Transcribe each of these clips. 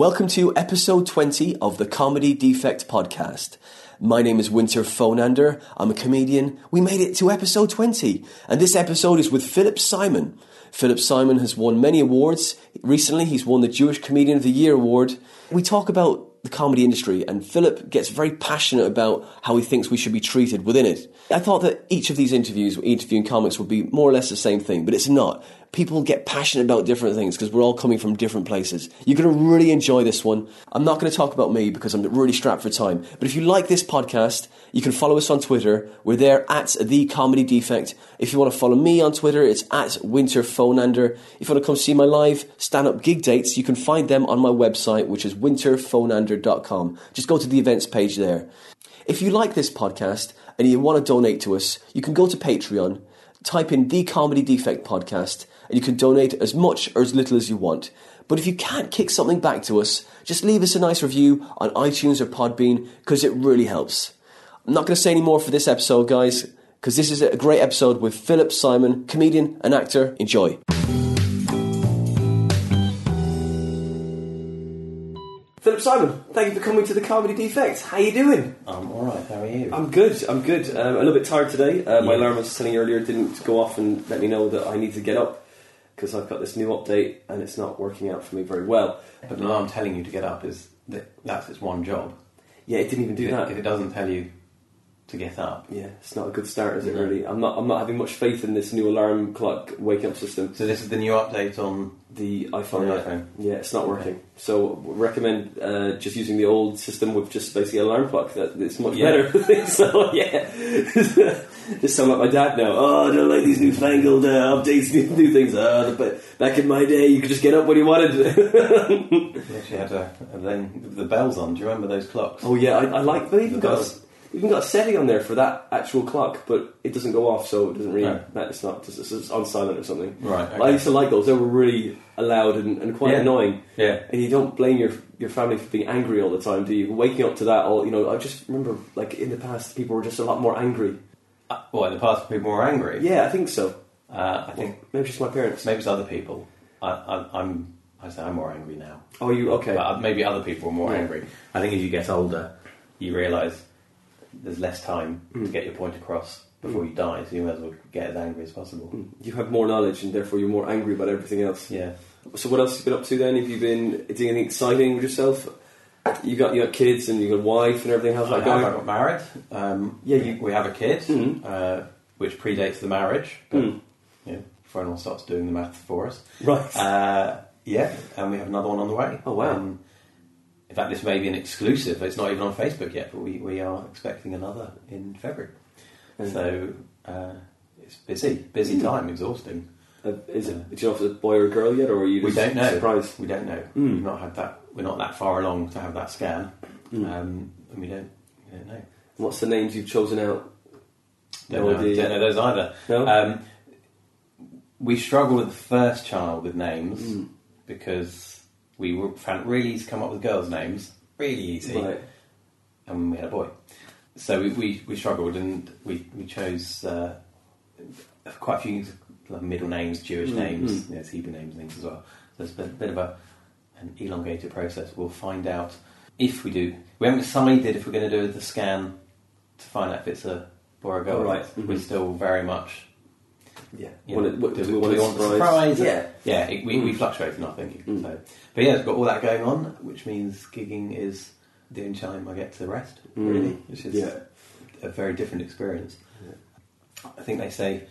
Welcome to episode 20 of the Comedy Defect Podcast. My name is Winter Phonander. I'm a comedian. We made it to episode 20, and this episode is with Philip Simon. Philip Simon has won many awards. Recently, he's won the Jewish Comedian of the Year award. We talk about the comedy industry, and Philip gets very passionate about how he thinks we should be treated within it. I thought that each of these interviews, interviewing comics, would be more or less the same thing, but it's not. People get passionate about different things because we're all coming from different places. You're going to really enjoy this one. I'm not going to talk about me because I'm really strapped for time, but if you like this podcast, you can follow us on Twitter. We're there at The Comedy Defect. If you want to follow me on Twitter, it's at Winter Phonander. If you want to come see my live stand up gig dates, you can find them on my website, which is winterphonander.com. Just go to the events page there. If you like this podcast and you want to donate to us, you can go to Patreon, type in The Comedy Defect Podcast, and you can donate as much or as little as you want. But if you can't kick something back to us, just leave us a nice review on iTunes or Podbean because it really helps. I'm not going to say any more for this episode, guys, because this is a great episode with Philip Simon, comedian and actor. Enjoy. Philip Simon, thank you for coming to the Comedy Defect. How are you doing? I'm all right. How are you? I'm good. I'm good. Um, a little bit tired today. Uh, My Yeah. alarm I was telling you earlier didn't go off and let me know that I need to get up because I've got this new update and it's not working out for me very well. but the alarm telling you to get up is that that's its one job. Yeah, it didn't even do if, that. It, if it doesn't tell you to get up, Yeah, it's not a good start, is it? No. Really, I'm not. I'm not having much faith in this new alarm clock wake up system. so this is the new update on The iPhone. the iPhone. Yeah, it's not working. So recommend uh, just using the old system with just basically alarm clock. That it's much Yeah. better. so yeah, just sound like my dad now. Oh, I don't like these newfangled uh, updates, new, new things. Uh, but back in my day, you could just get up when you wanted. We actually had a, and then the bells on. Do you remember those clocks? oh yeah, I, I like. They even The got. Bells. Even got a setting on there for that actual clock, but it doesn't go off, so it doesn't really. That it's not. It's, it's on silent or something. Right. I used to like those. They were really loud and, and quite Yeah. annoying. Yeah. And you don't blame your your family for being angry all the time, do you? Waking up to that, all you know. I just remember, like in the past, people were just a lot more angry. Uh, well, in the past, people were angry. Yeah, I think so. Uh, I think Maybe it's just my parents. maybe it's other people. I, I, I'm. I say I'm more angry now. Oh, you okay? But uh, maybe other people are more Yeah. angry. I think as you get older, you realise there's less time Mm. to get your point across before you die, so you might as well get as angry as possible. You have more knowledge, and therefore you're more angry about everything else. Yeah. So, what else have you been up to then? Have you been doing anything exciting with yourself? You got you got kids and you got a wife and everything. How's I, that have, I got married. Um, Yeah, we- you- we have a kid, Mhm. uh, which predates the marriage. But, Mm. you know, before anyone starts doing the math for us. Right. Uh, yeah, and we have another one on the way. Oh, wow. Um, in fact, this may be an exclusive. It's not even on Facebook yet, but we, we are expecting another in February. Mm. So uh, it's busy, busy Mm. time, exhausting. Uh, is it? Do you know if it's a boy or a girl yet, or are you We don't know. surprised? We don't know. Mm. We've not had that. We're not that far along to have that scan, Mm. um, and we don't. We don't know. What's the names you've chosen out? Don't, No know, idea. don't know those either. No? Um, we struggled with the first child with names Mm. because we were, found it really easy to come up with girls' names, really easy, Right. and we had a boy. So we, we, we struggled and we, we chose uh, quite a few like, middle names, Jewish Mm, names, you know, Hebrew names and things as well. So it's a bit, of a, an elongated process. We'll find out if we do. We haven't decided if we're going to do the scan to find out if it's a boy or a girl. Right. We're Mhm. still very much Yeah. you Want know, it- what- do, do we, we want want a the surprise? Yeah. yeah. It, we, we Mm. fluctuate in our thinking. Mm. So, but yeah, it's got all that going on, which means gigging is the only time I get to the rest, Mm. really, which is Yeah. a very different experience. I think they say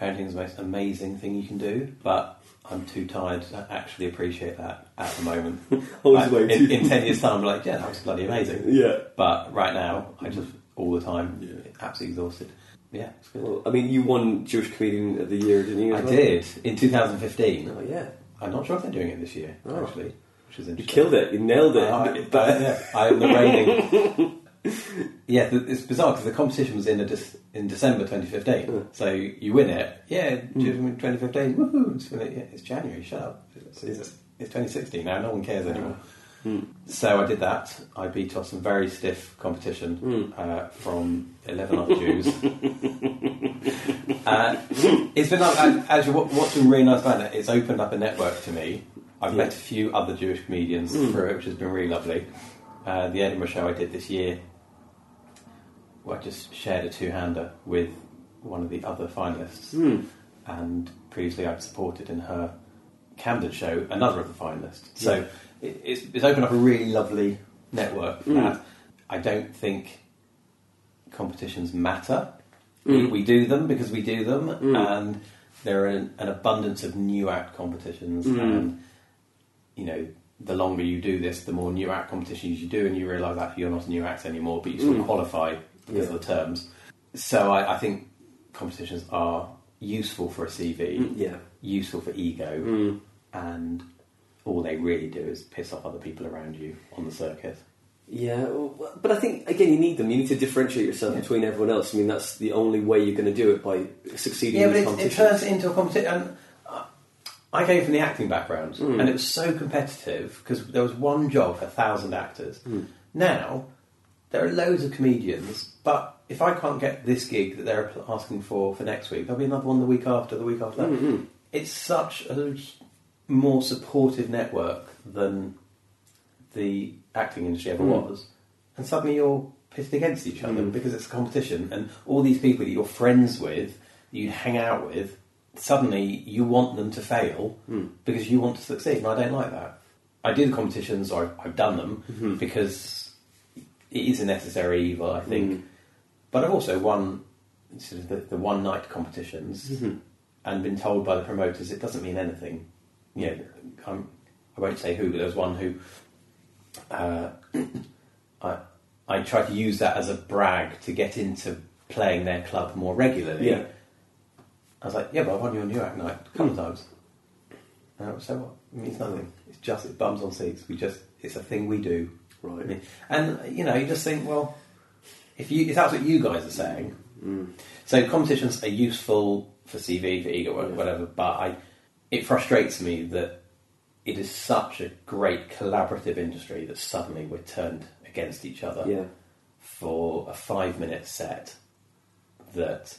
parenting is the most amazing thing you can do, but I'm too tired to actually appreciate that at the moment. Like, way in, in ten years' time, I'm like, yeah, that was bloody amazing. Yeah. But right now, I just all the time, Yeah. absolutely exhausted. Yeah, it's good. Well, I mean, you won Jewish Comedian of the Year, didn't you? I well? did in 2015. Oh yeah. I'm not sure if they're doing it this year, Oh. actually, which is interesting. You killed it. You nailed it. I, I, But- yeah, I am the reigning. yeah, it's bizarre because the competition was in a dis- in December 2015. Mm. So you win it, yeah, June 2015. Woohoo! It's, yeah, it's January. Shut up. It's, it's, it's 2016 now. No one cares anymore. Mm. So I did that. I beat off some very stiff competition Mm. uh, from 11 other Jews. uh, it's been like, as- you're wa- watching really nice band, it's opened up a network to me. I've Yeah. met a few other Jewish comedians Mm. through it, which has been really lovely. Uh, the Edinburgh show I did this year, well, I just shared a two-hander with one of the other finalists, Mm. and previously I'd supported in her Camden show another of the finalists. So Yeah. It, it's, it's opened up a really lovely network. Mm. That I don't think competitions matter. We, Mm. we do them because we do them, Mm. and there are an, an abundance of new act competitions, Mm. and you know. The longer you do this, the more new act competitions you do, and you realise that you're not a new act anymore, but you still Mm. qualify because Yeah. of the terms. So I, I think competitions are useful for a CV, Mm, yeah. useful for ego, Mm. and all they really do is piss off other people around you on the circuit. Yeah, well, but I think again you need them. You need to differentiate yourself Yeah. between everyone else. I mean, that's the only way you're going to do it by succeeding Yeah, in but these it, it turns it into a competition. And uh, I came from the acting background, Mm. and it was so competitive because there was one job for a thousand actors. Mm. Now there are loads of comedians, but if I can't get this gig that they're asking for for next week, there'll be another one the week after, the week after that. Mm, mm. It's such a more supportive network than the acting industry ever Mm. was, and suddenly you're pitted against each other Mm. because it's a competition, and all these people that you're friends with, you hang out with, suddenly you want them to fail Mm. because you want to succeed, and I don't like that. I do the competitions, or I've- I've done them Mhm. because it is a necessary evil, I think. Mm. But I've also won sort of the, the one night competitions Mhm. and been told by the promoters it doesn't mean anything. You know, I'm, I won't say who, but there was one who uh, I I tried to use that as a brag to get into playing their club more regularly. Yeah. I was like, yeah, but I won you a new act night a couple of times. And I was, so what? It means nothing. It's just it bums on seats. We just it's a thing we do. Right. And you know, you just think, well, if you if that's what you guys are saying, Mm. so competitions are useful for CV, for ego, Yeah. whatever. But I, it frustrates me that it is such a great collaborative industry that suddenly we're turned against each other Yeah. for a five-minute set that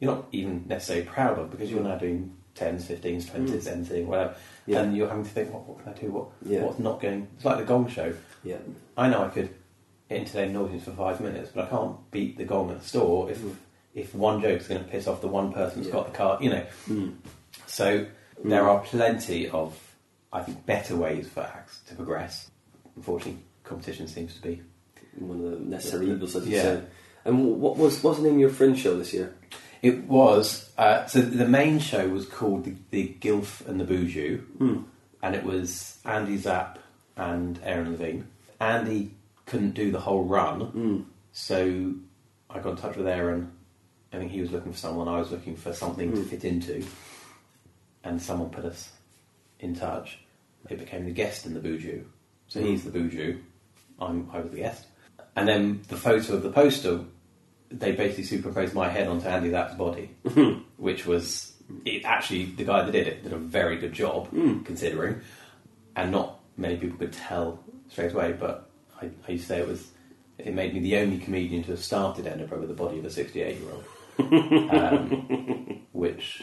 you're not even necessarily proud of because you're now doing tens, fifteens, twenties, anything, whatever, Mm. Yeah. and you're having to think, what, what can I do? What Yeah. what's not going? It's like the Gong Show. Yeah. I know I could entertain an audience for five minutes, but I can't beat the gong at the store if Mm. if one joke's going to piss off the one person who's Yeah. got the car, you know. Mm. So Mm. There are plenty of, I think, better ways for acts to progress. Unfortunately, competition seems to be. One of the necessary evils, as you Yeah. say. And what was what's the name of your fringe show this year? It was uh, so the main show was called the, the Gilf and the Boujou, Mm. and it was Andy Zapp and Aaron Levine. Andy couldn't do the whole run, Mm. So I got in touch with Aaron. I think he was looking for someone. I was looking for something to Mm. fit into, and someone put us in touch. It became the guest in the Buju. So he's the Buju. I'm I was the guest. And then the photo of the poster, they basically superimposed my head onto Andy Zapp's body, which was it actually the guy that did it did a very good job Mm. considering, and not many people could tell straight away. But I, I used to say it was it made me the only comedian to have started Edinburgh with the body of a 68 year old, um, which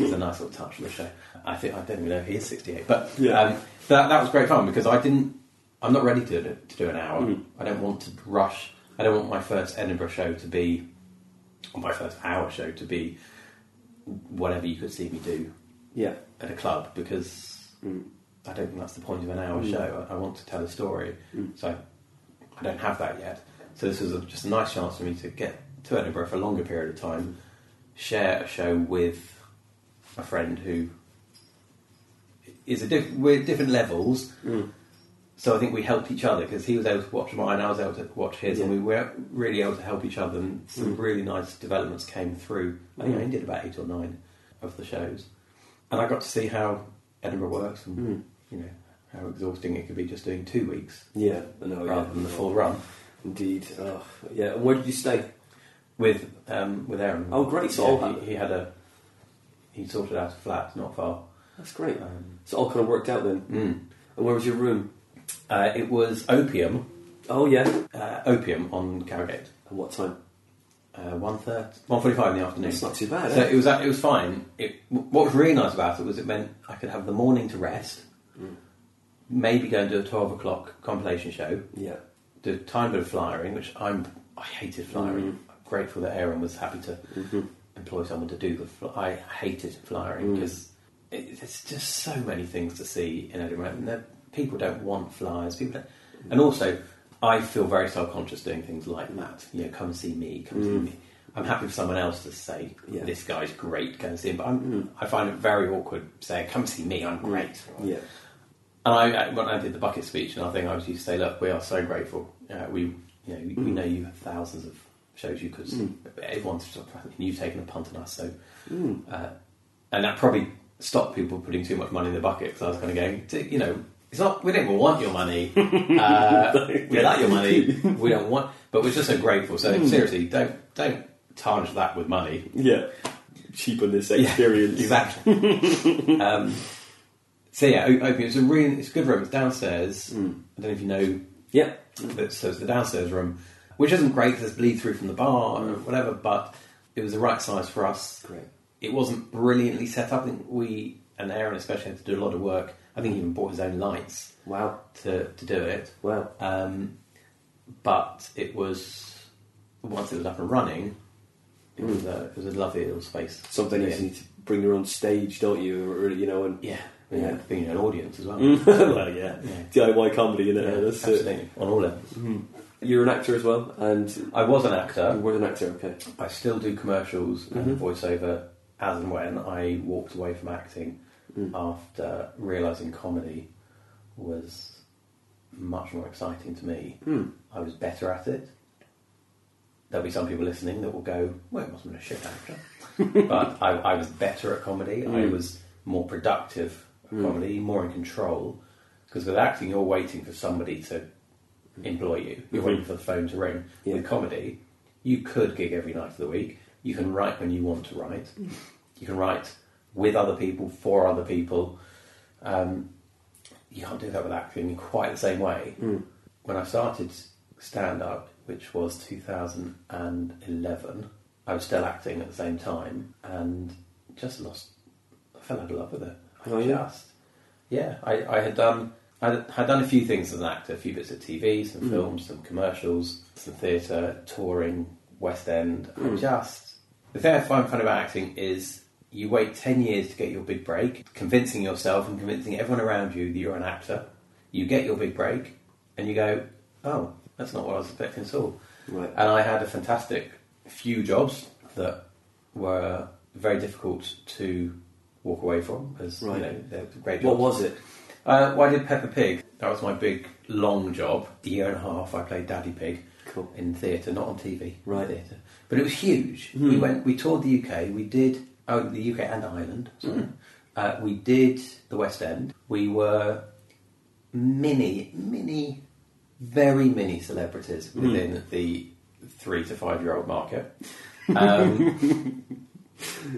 was a nice little touch for the show. I think I don't even know if he is 68, but Yeah. um, that that was great fun because I didn't. I'm not ready to do, to do an hour. Mm. I don't want to rush. I don't want my first Edinburgh show to be, or my first hour show to be, whatever you could see me do Yeah. at a club because Mm. I don't think that's the point of an hour Mm. show. I, I want to tell a story, Mm. so I don't have that yet. So this was a, just a nice chance for me to get to Edinburgh for a longer period of time, share a show with a friend who is a diff- we're at different levels. Mm. So I think we helped each other because he was able to watch mine, I was able to watch his, and we were really able to help each other. And some Mm. really nice developments came through. I think I Mm. only did about eight or nine of the shows, and I got to see how Edinburgh works, and Mm. you know how exhausting it could be just doing two weeks Yeah. Know. rather yeah. than the full run Indeed. Oh, yeah. And where did you stay? with um, with Aaron. Oh, great. So Yeah, he, he had a he sorted out a flat not far. That's great. Um, So it all kind of worked out then. mm. And where was your room? uh, it was Opium, Oh yeah. uh, Opium on Cowgate. And what time? Uh, one thirty, one forty-five in the afternoon. It's not too bad. So eh? it was it was fine. It, what was really nice about it was it meant I could have the morning to rest, maybe go and do a twelve o'clock compilation show, Yeah. do a tiny bit of flyering, which I'm I hated flyering. Mm. I'm grateful that Aaron was happy to Mm-hmm. Employ someone to do the. Fly- I hated flyering Mm. because it, there's just so many things to see in Edinburgh. And people don't want flyers. People, don't, and also I feel very self conscious doing things like that. You know, come see me, come see me. I'm happy for someone else to say Mm. Yeah. Mm. this guy's great, go and see him. But I'm, I find it very awkward saying, "Come see me, I'm great." Yeah. And I, I- when I did the bucket speech, and I think I was used to say, "Look, we are so grateful. Uh, we, you know, we, we Mm. know you have thousands of shows you because see. Everyone's sort of, you've taken a punt on us, so." Mm. Uh, and that probably stopped people putting too much money in the bucket because I was kind of going, "D- you know, it's not. We don't even want your money. Uh, we like your money. We don't want, but we're just so grateful. So Mm. seriously, don't don't tarnish that with money. Yeah. Cheapen this experience. Exactly. um, so yeah. It's a really, it's a good room. It's downstairs. Hmm. I don't know if you know. Yeah. So it's the downstairs room, which isn't great because there's bleed through from the bar or mm. whatever. But it was the right size for us. Great. It wasn't brilliantly set up. I think we and Aaron especially had to do a lot of work. I think he even bought his own lights Wow. to to do it. Wow. Um, but it was once it was up and running, it was mm. a, it was a lovely little space. Something you need to bring your own stage, don't you? Or, you know, and Yeah, Yeah. yeah, being an audience as well. Mm. well, yeah. Yeah. DIY comedy, you know. Yeah, that's it. absolutely, on all levels. You're an actor as well, and I was an you actor. were an actor. Okay. I still do commercials Mm-hmm. and voiceover as and when I walked away from acting Mm. after realizing comedy was much more exciting to me. Hmm. I was better at it. There'll be some people listening that will go, "Well, it must have been a shit actor," but I, I was better at comedy. I Mm. was more productive at Mm. comedy, more in control. Because with acting, you're waiting for somebody to employ you. You're Mhm. waiting for the phone to ring. Yeah. With comedy, you could gig every night of the week. You can write when you want to write. You can write with other people, for other people. Um, you can't do that with acting in quite the same way. Mm. When I started stand up, which was 2011, I was still acting at the same time and just lost. I fell out of love with it. I Oh, yeah? just, yeah. I, I had done. I had done a few things as an actor, a few bits of TV, some Mm. films, some commercials, some theatre, touring, West End. I Mm. just the thing I find fun about acting is you wait ten years to get your big break, convincing yourself and convincing everyone around you that you're an actor. You get your big break, and you go, "Oh, that's not what I was expecting at all." Right. And I had a fantastic few jobs that were very difficult to walk away from, as Right. you know, they're great jobs. What was it? Uh, well, I did Peppa Pig. That was my big long job. A year and a half, I played Daddy Pig Cool. in theatre, not on TV. Right. theatre, but it was huge. Hmm. We went. We toured the UK. We did. Oh, the UK and Ireland. Sorry. Hmm. Uh, we did the West End. We were mini, mini, very mini celebrities Hmm. within the three to five year old market. Um,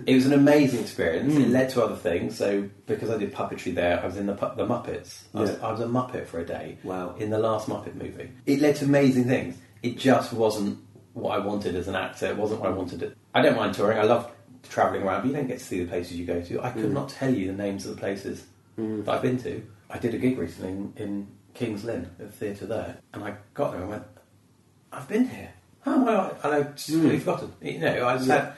it was an amazing experience. Hmm. It led to other things. So because I did puppetry there, I was in the pu- the Muppets. I was, Yeah. I was a Muppet for a day. Wow. In the last Muppet movie, it led to amazing things. It just wasn't what I wanted as an actor. It wasn't what I wanted. I don't mind touring. I love traveling around, but you don't get to see the places you go to. I could Mm. not tell you the names of the places Mm. that I've been to. I did a gig recently in, in King's Lynn, at the theatre there, and I got there and went, I've been here. How am I? And I just Mm. completely forgotten. You know, I was sat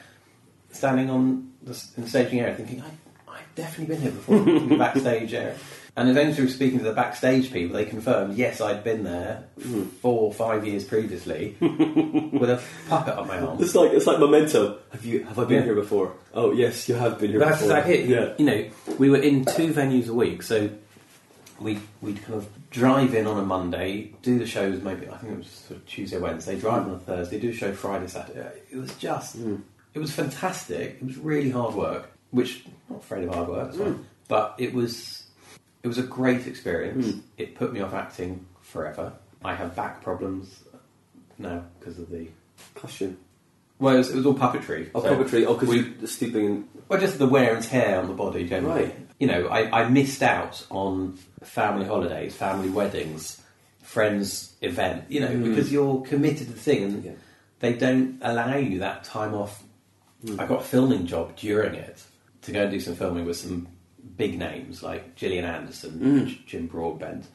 standing on the, in the staging area thinking, I, I've definitely been here before, in the backstage area. And it's only through speaking to the backstage people they confirmed, yes, I'd been there Mm. four or five years previously with a puppet on my arm. It's like it's like Memento. Have you have I been Yeah. here before? Oh yes, you have been here That's before. exactly it. Yeah. You know, we were in two venues a week, so we we'd kind of drive in on a Monday, do the shows maybe I think it was sort of Tuesday, Wednesday, drive on a Thursday, do a show Friday, Saturday. It was just Mm. It was fantastic. It was really hard work, which I'm not afraid of hard work, that's fine. Mm. But it was it was a great experience. Mm. It put me off acting forever. I have back problems now because of the Costume. well, it was, it was all puppetry. Oh, so- puppetry. Oh, because we-. And, well, just the wear and tear on the body generally. Right. You know, I, I missed out on family holidays, family weddings, friends' event. You know, Mm. because you're committed to the thing, and Yeah. they don't allow you that time off. Mm. I got a filming job during it to go and do some filming with some big names like Gillian Anderson, Mm. Jim Broadbent,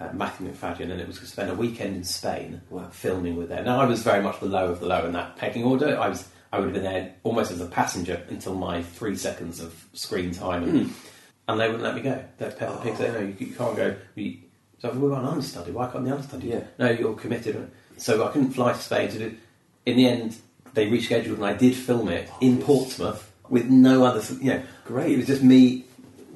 uh, Matthew Macfadyen, and it was to spend a weekend in Spain Wow. filming with them. Now I was very much the low of the low in that pecking order. I was I would have been there almost as a passenger until my three seconds of screen time, and, and they wouldn't let me go. They're Peppa Pig. They no, you, you can't go. You, so we were an understudy. Why can't the understudy? Yeah. No, you're committed. So I couldn't fly to Spain to do. In the end, they rescheduled, and I did film it in Portsmouth with no other. You know, Great. It was just me.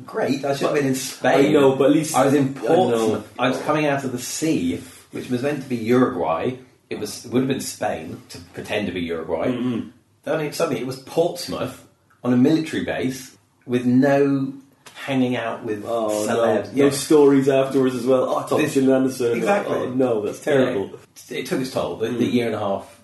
Great. I should have been in Spain. I know, but at least- I was in Portsmouth. I, was coming out of the sea, which was meant to be Uruguay. It was it would have been Spain to pretend to be Uruguay. Mm-hmm. Then suddenly it was Portsmouth on a military base with no hanging out with Oh celebs. no! No stories afterwards as well. Oh, I talked This- to Gillian Anderson. Exactly. Oh, no, that's terrible. Yeah, it took its toll. The, the year and a half,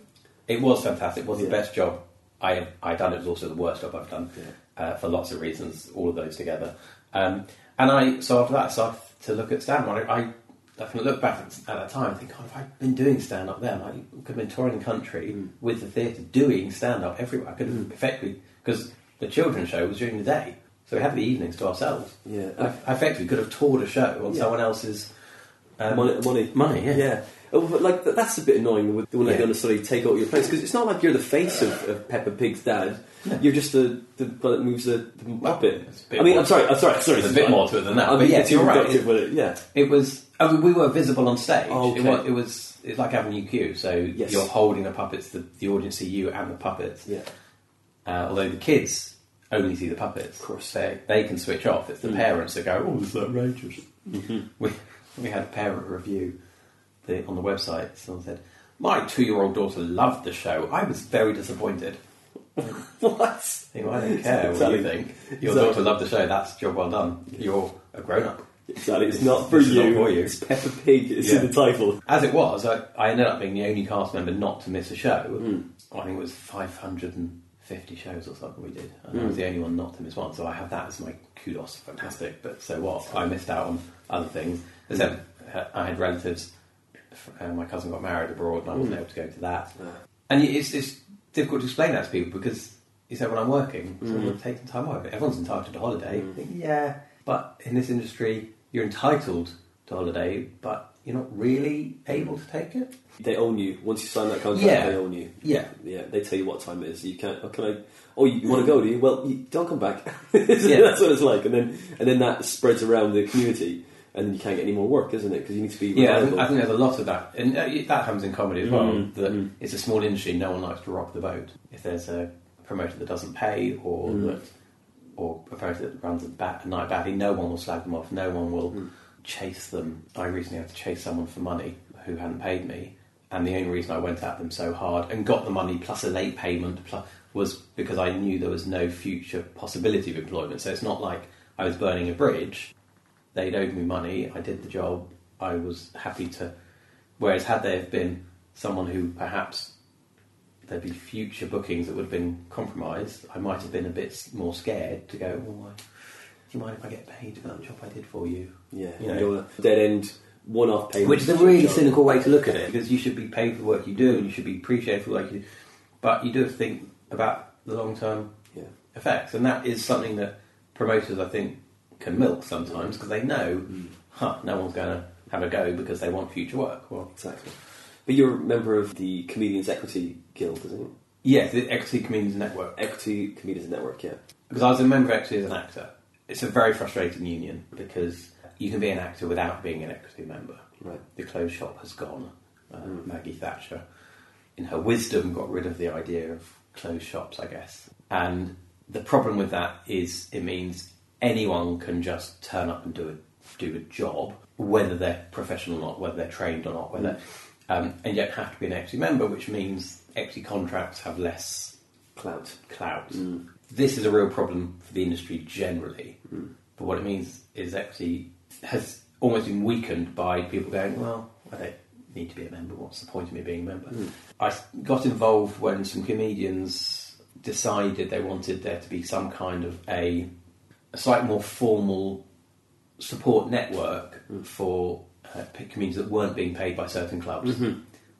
it was fantastic. It was Yeah. the best job I I done. It was also the worst job I've done uh, for lots of reasons. All of those together, um, and I so after that I started to look at stand up. I, I can look back at, at that time and think, God, if I'd been doing stand up then, I could have been touring the country Mm. with the theatre doing stand up everywhere. I could have effectively because the children's show was during the day, so we had the evenings to ourselves. Yeah. I, I effectively could have toured a show on Yeah. someone else's um, money, money, money, yeah. yeah. Oh, but like that's a bit annoying with- when Yeah. they don't necessarily take out your place because it's not like you're the face of, of Peppa Pig's dad. You're just the the guy that moves the, the it's bit I mean, I'm sorry, I'm sorry, sorry. There's a bit more to it than that, I'm but being yes, too you're right. with it. Yeah, It was. I mean, we were visible on stage. Oh, okay. It was. It was. It's like Avenue Q. So Yes. you're holding the puppets. The, the audience see you and the puppets. yeah. Uh, although the kids only see the puppets. Of course. they they can switch off. It's the Mm. parents that go, "Oh, this is outrageous." Mm-hmm. We we had a parent review the, on the website. Someone said, "My two-year-old daughter loved the show. I was very disappointed." What? Know, I don't care what you think. Your Exactly. daughter loved the show. That's job well done. You're a grown-up. Exactly. It's This- not for you. not for you. It's Peppa Pig. It's Yeah. in the title. As it was, I, I ended up being the only cast member not to miss a show. Hmm. I think it was 550 shows or something we did, and I Hmm. was the only one not to miss one. So I have that as my kudos, fantastic. But so what? I missed out on other things. Except I had relatives. Uh, my cousin got married abroad, and I wasn't hmm. able to go to that. And it's, it's difficult to explain that to people because you say, "Well, I'm working, so. I'm taking time off." Everyone's entitled to holiday. You think, yeah, but in this industry, you're entitled to holiday, but you're not really able to take it. They own you. Once you sign that contract, Yeah. they own you. Yeah. Yeah, they tell you what time it is. You can't. Oh, can I? Oh, you, want to hmm. go? Do you? Well, you, don't come back. Yeah. That's what it's like, and then and then that spreads around the community, and you can't get any more work, isn't it? Because you need to be Yeah, I think. I think there's a lot of that, and uh, that happens in comedy as well. Mm, that mm. it's a small industry; no one likes to rock the boat. If there's a promoter that doesn't pay, or Mm. that, or a promoter that runs a, ba- a night badly, no one will slag them off. No one will Mm. chase them. I recently had to chase someone for money who hadn't paid me, and the only reason I went at them so hard and got the money plus a late payment plus, was because I knew there was no future possibility of employment. So it's not like I was burning a bridge they'd owed me money. I did the job. I was happy to. Whereas had there have been someone who perhaps there'd be future bookings that would have been compromised, I might have been a bit more scared to go. Oh, I, do you mind if I get paid for that job I did for you? yeah, you know, dead end, one off payment. Which is a really cynical way to look at it because you should be paid for the work you do and you should be appreciated for the work you do. But you do have to think about the long term Yeah. effects, and that is something that promoters, I think, can milk sometimes because they know, Mm. huh, no one's going to have a go because they want future work. Well, Exactly. But you're a member of the Comedians Equity Guild, isn't it? Yes, the Equity Comedians Network. Equity Comedians Network, yeah. Because I was a member of Equity as an actor. It's a very frustrating union because you can be an actor without being an Equity member. Right. The closed shop has gone. Uh, Mm. Maggie Thatcher, in her wisdom, got rid of the idea of closed shops, I guess. And the problem with that is it means anyone can just turn up and do a do a job, whether they're professional or not, whether they're trained or not, whether um, and yet have to be an equity member, which means equity contracts have less Clout. clout. Mm. This is a real problem for the industry generally. But what it means is equity has almost been weakened by people going, well, I don't need to be a member. What's the point of me being a member? I got involved when some comedians decided they wanted there to be some kind of a, a slightly more formal support network for uh, comedians that weren't being paid by certain clubs.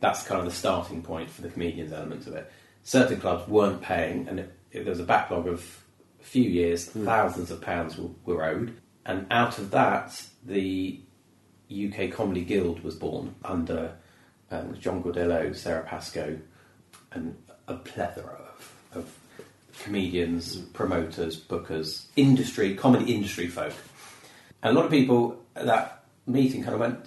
That's kind of the starting point for the comedians element of it. Certain clubs weren't paying, and it, it, there was a backlog of a few years, thousands of pounds were, were owed, and out of that, the UK Comedy Guild was born under um, John Gordillo, Sara Pascoe, and a plethora of comedians, promoters, bookers, industry, comedy industry folk. And a lot of people at that meeting kind of went,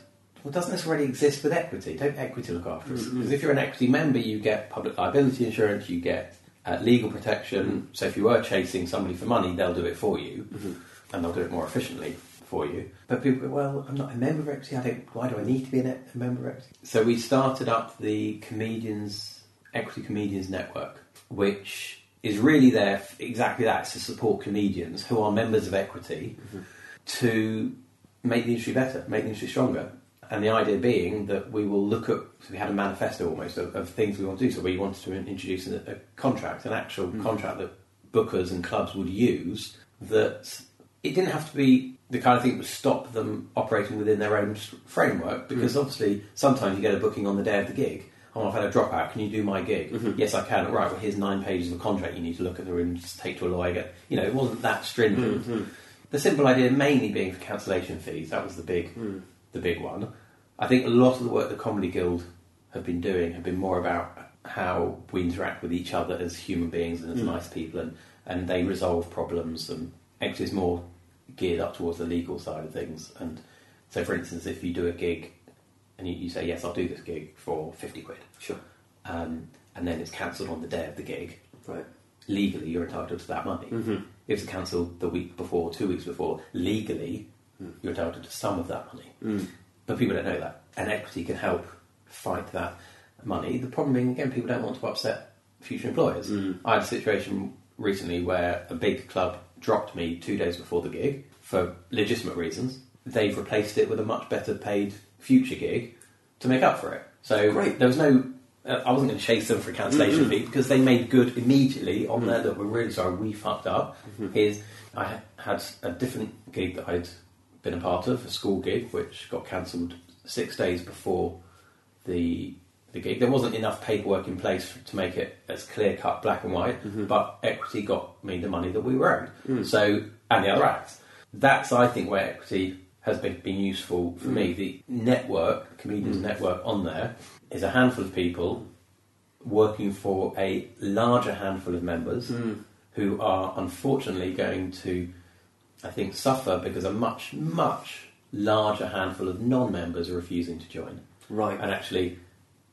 well, doesn't this already exist with equity? Don't equity look after us? Mm-hmm. Because if you're an equity member, you get public liability insurance, you get uh, legal protection. Mm-hmm. So if you were chasing somebody for money, they'll do it for you, mm-hmm. and they'll do it more efficiently for you. But people go, well, I'm not a member of equity. I don't. Why do I need to be a member of equity? So we started up the comedians equity comedians network, which is really there exactly that to support comedians who are members of equity mm-hmm. to make the industry better, make the industry stronger. And the idea being that we will look at, so we had a manifesto almost of, of things we want to do. So we wanted to introduce a, a contract, an actual mm-hmm. contract that bookers and clubs would use that it didn't have to be the kind of thing that would stop them operating within their own framework because mm. obviously sometimes you get a booking on the day of the gig. Oh, I've had a dropout. Can you do my gig? Mm-hmm. Yes, I can. Right. Well, here's nine pages of a contract you need to look at through and just take to a lawyer. Get, you know, it wasn't that stringent. Mm-hmm. The simple idea mainly being for cancellation fees. That was the big, mm. the big one. I think a lot of the work the Comedy Guild have been doing have been more about how we interact with each other as human beings and as mm. nice people, and, and they resolve problems. And X is more geared up towards the legal side of things. And so, for instance, if you do a gig and you, you say, "Yes, I'll do this gig for fifty quid," Sure. um, and then it's cancelled on the day of the gig, Right. legally you're entitled to that money. Mm-hmm. If it's cancelled the week before, two weeks before, legally you're entitled to some of that money. Mm. But people don't know that, and equity can help fight that money. The problem being, again, people don't want to upset future employers. Mm. I had a situation recently where a big club dropped me two days before the gig for legitimate reasons. They've replaced it with a much better paid future gig to make up for it. So Great. there was no. Uh, I wasn't going to chase them for a cancellation Mm-hmm. fee because they made good immediately on there that we're really sorry we fucked up. Mm-hmm. Here's I had a different gig that I'd been a part of, a school gig, which got cancelled six days before the the gig. There wasn't enough paperwork in place f- to make it as clear cut, black and white. Mm-hmm. But equity got me the money that we were owed. Mm. So and the other acts. That's I think where equity has been, been useful for Mm. me. The network, comedians network on there, is a handful of people working for a larger handful of members Mm. who are unfortunately going to, I think, suffer because a much, much larger handful of non members are refusing to join. Right. And actually,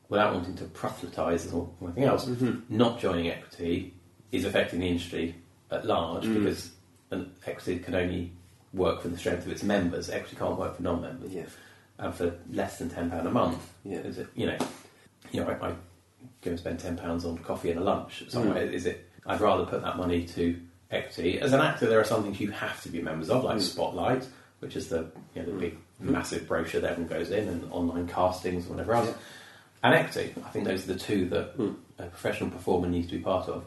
without wanting to proselytise or anything else, not joining equity is affecting the industry at large because an equity can only work for the strength of its members. Equity can't work for non members Yeah. and for less than ten pound a month. Yeah. Is it you know, you know, I, I go and spend ten pounds on coffee and a lunch somewhere. Mm. Is it? I'd rather put that money to equity. As an actor, there are some things you have to be members of, like mm. Spotlight, which is the you know the mm. big massive brochure that everyone goes in, and online castings and whatever else. And equity, I think those are the two that a professional performer needs to be part of.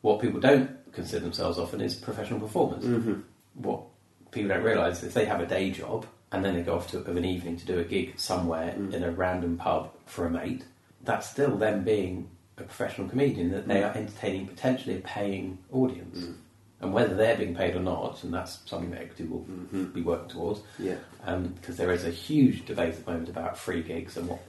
What people don't consider themselves often is professional performers. Mm-hmm. What people don't realise if they have a day job and then they go off to of an evening to do a gig somewhere mm. in a random pub for a mate, that's still them being a professional comedian that they are entertaining potentially a paying audience. Mm. And whether they're being paid or not, and that's something that equity will mm-hmm. be working towards, Yeah. Um, because there is a huge debate at the moment about free gigs and what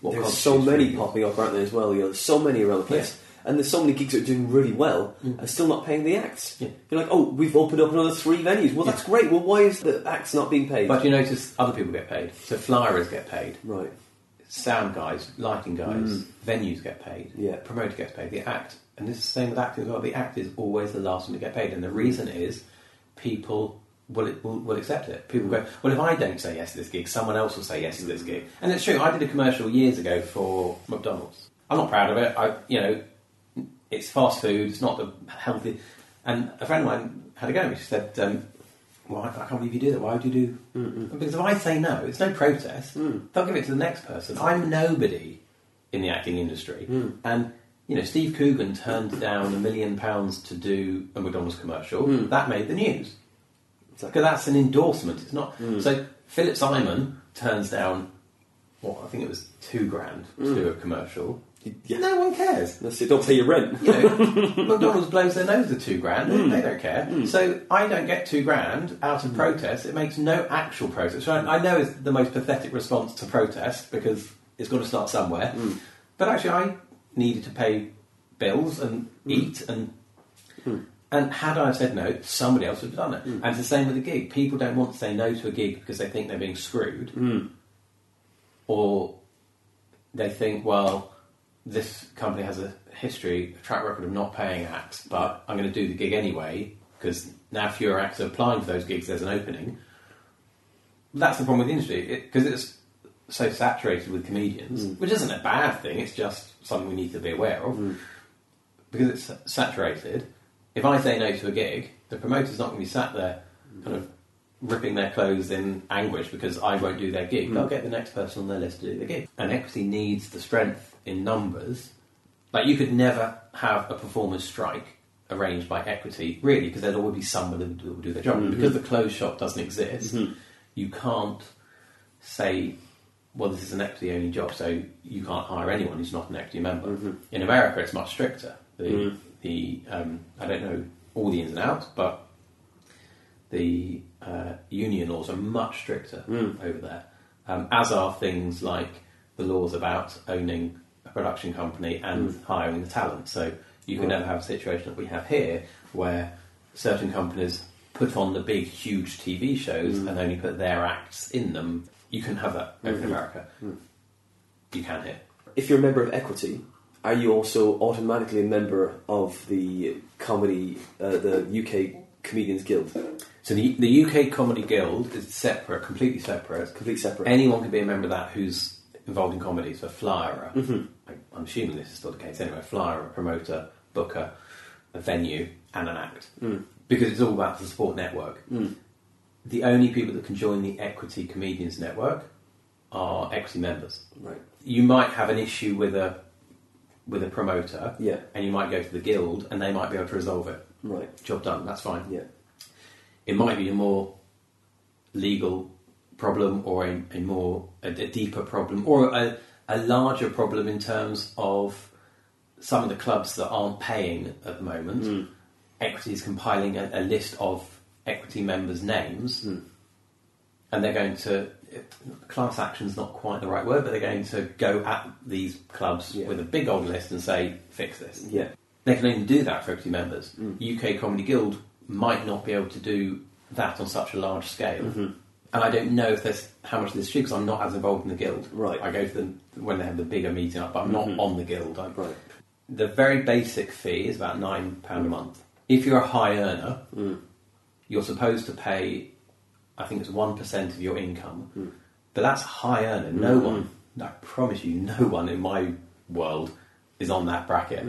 what There's so many popping up, aren't there, as well? You know, there's so many around the place. And there's so many gigs that are doing really well and still not paying the acts. Yeah. You're like, oh, we've opened up another three venues. Well, that's great. Well, why is the acts not being paid? But you notice other people get paid. So flyers get paid, right. sound guys, lighting guys, Mm. venues get paid, Yeah. promoter gets paid, the act, and this is the same with acting as well. The act is always the last one to get paid, and the reason is people will will, will accept it. People go, well, if I don't say yes to this gig, someone else will say yes to this gig, and it's true. I did a commercial years ago for McDonald's. I'm not proud of it. I, you know, it's fast food. It's not the healthy. And a friend of mine had a go. at me. She said, um, "Well, I can't believe you do that. Why would you do?" Because if I say no, it's no protest. Mm. They'll give it to the next person. Mm. I'm nobody in the acting industry, mm. and you know, Steve Coogan turned down a million pounds to do a McDonald's commercial. That made the news because that's an endorsement. It's not. So Philip Simon turns down. What I think it was two grand to do a commercial. Yeah. No one cares. That's it. Don't pay your rent. You know, McDonald's blows their nose at two grand. Hmm. They don't care. So I don't get two grand out of protest. It makes no actual protest. So I, I know it's the most pathetic response to protest because it's got to start somewhere. Hmm. But actually, I needed to pay bills and Hmm. eat and. And had I said no, somebody else would have done it. Hmm. And it's the same with a gig. People don't want to say no to a gig because they think they're being screwed, Hmm. or they think, well, this company has a history, a track record of not paying acts, but I'm going to do the gig anyway because now fewer acts are applying for those gigs. There's an opening. That's the problem with the industry because it's so saturated with comedians, mm. which isn't a bad thing. It's just something we need to be aware of mm. because it's saturated. If I say no to a gig, the promoter's not going to be sat there, kind of ripping their clothes in anguish because I won't do their gig. Mm. They'll get the next person on their list to do the gig. And equity needs the strength in numbers. Like you could never have a performers strike arranged by equity, really, because there'd always be someone who will do their job. Because the closed shop doesn't exist, you can't say, well, this is an equity only job, so you can't hire anyone who's not an equity member. In America, it's much stricter. The, the um, I don't know all the ins and outs, but the uh, union laws are much stricter over there, um, as are things like the laws about owning production company and mm. hiring the talent. So you can never have a situation that we have here where certain companies put on the big, huge TV shows mm. and only put their acts in them. You can have that over in mm-hmm. America. Mm. You can here. If you're a member of Equity, are you also automatically a member of the comedy, uh, the UK Comedians Guild? So the, the UK Comedy Guild is separate, completely separate. Completely separate. Anyone can be a member of that who's involved in comedy. So a flyer, I, I'm assuming this is still the case anyway, a flyer, a promoter, booker, a venue, and an act. Hmm. Because it's all about the support network. Hmm. The only people that can join the Equity Comedians Network are equity members. Right. You might have an issue with a with a promoter, Yeah. and you might go to the guild, and they might be able to resolve it. Right. Job done. That's fine Yeah. it might be a more legal problem or a, a more a, a deeper problem or a, a larger problem in terms of some of the clubs that aren't paying at the moment. Hmm. Equity is compiling a, a list of equity members' names, hmm. and they're going to class action is not quite the right word, but they're going to go at these clubs Yeah. with a big old list and say, "Fix this." Yeah. They can only do that for equity members. Hmm. UK Comedy Guild might not be able to do that on such a large scale. Mm-hmm. And I don't know if there's how much this is because I'm not as involved in the guild. Right. I go to them when they have the bigger meeting up, but I'm not mm-hmm. on the guild. I'm, Right. The very basic fee is about nine pound a mm. month. If you're a high earner, mm. you're supposed to pay, I think it's one percent of your income, mm. but that's high earner. No mm-hmm. one, I promise you, no one in my world is on that bracket,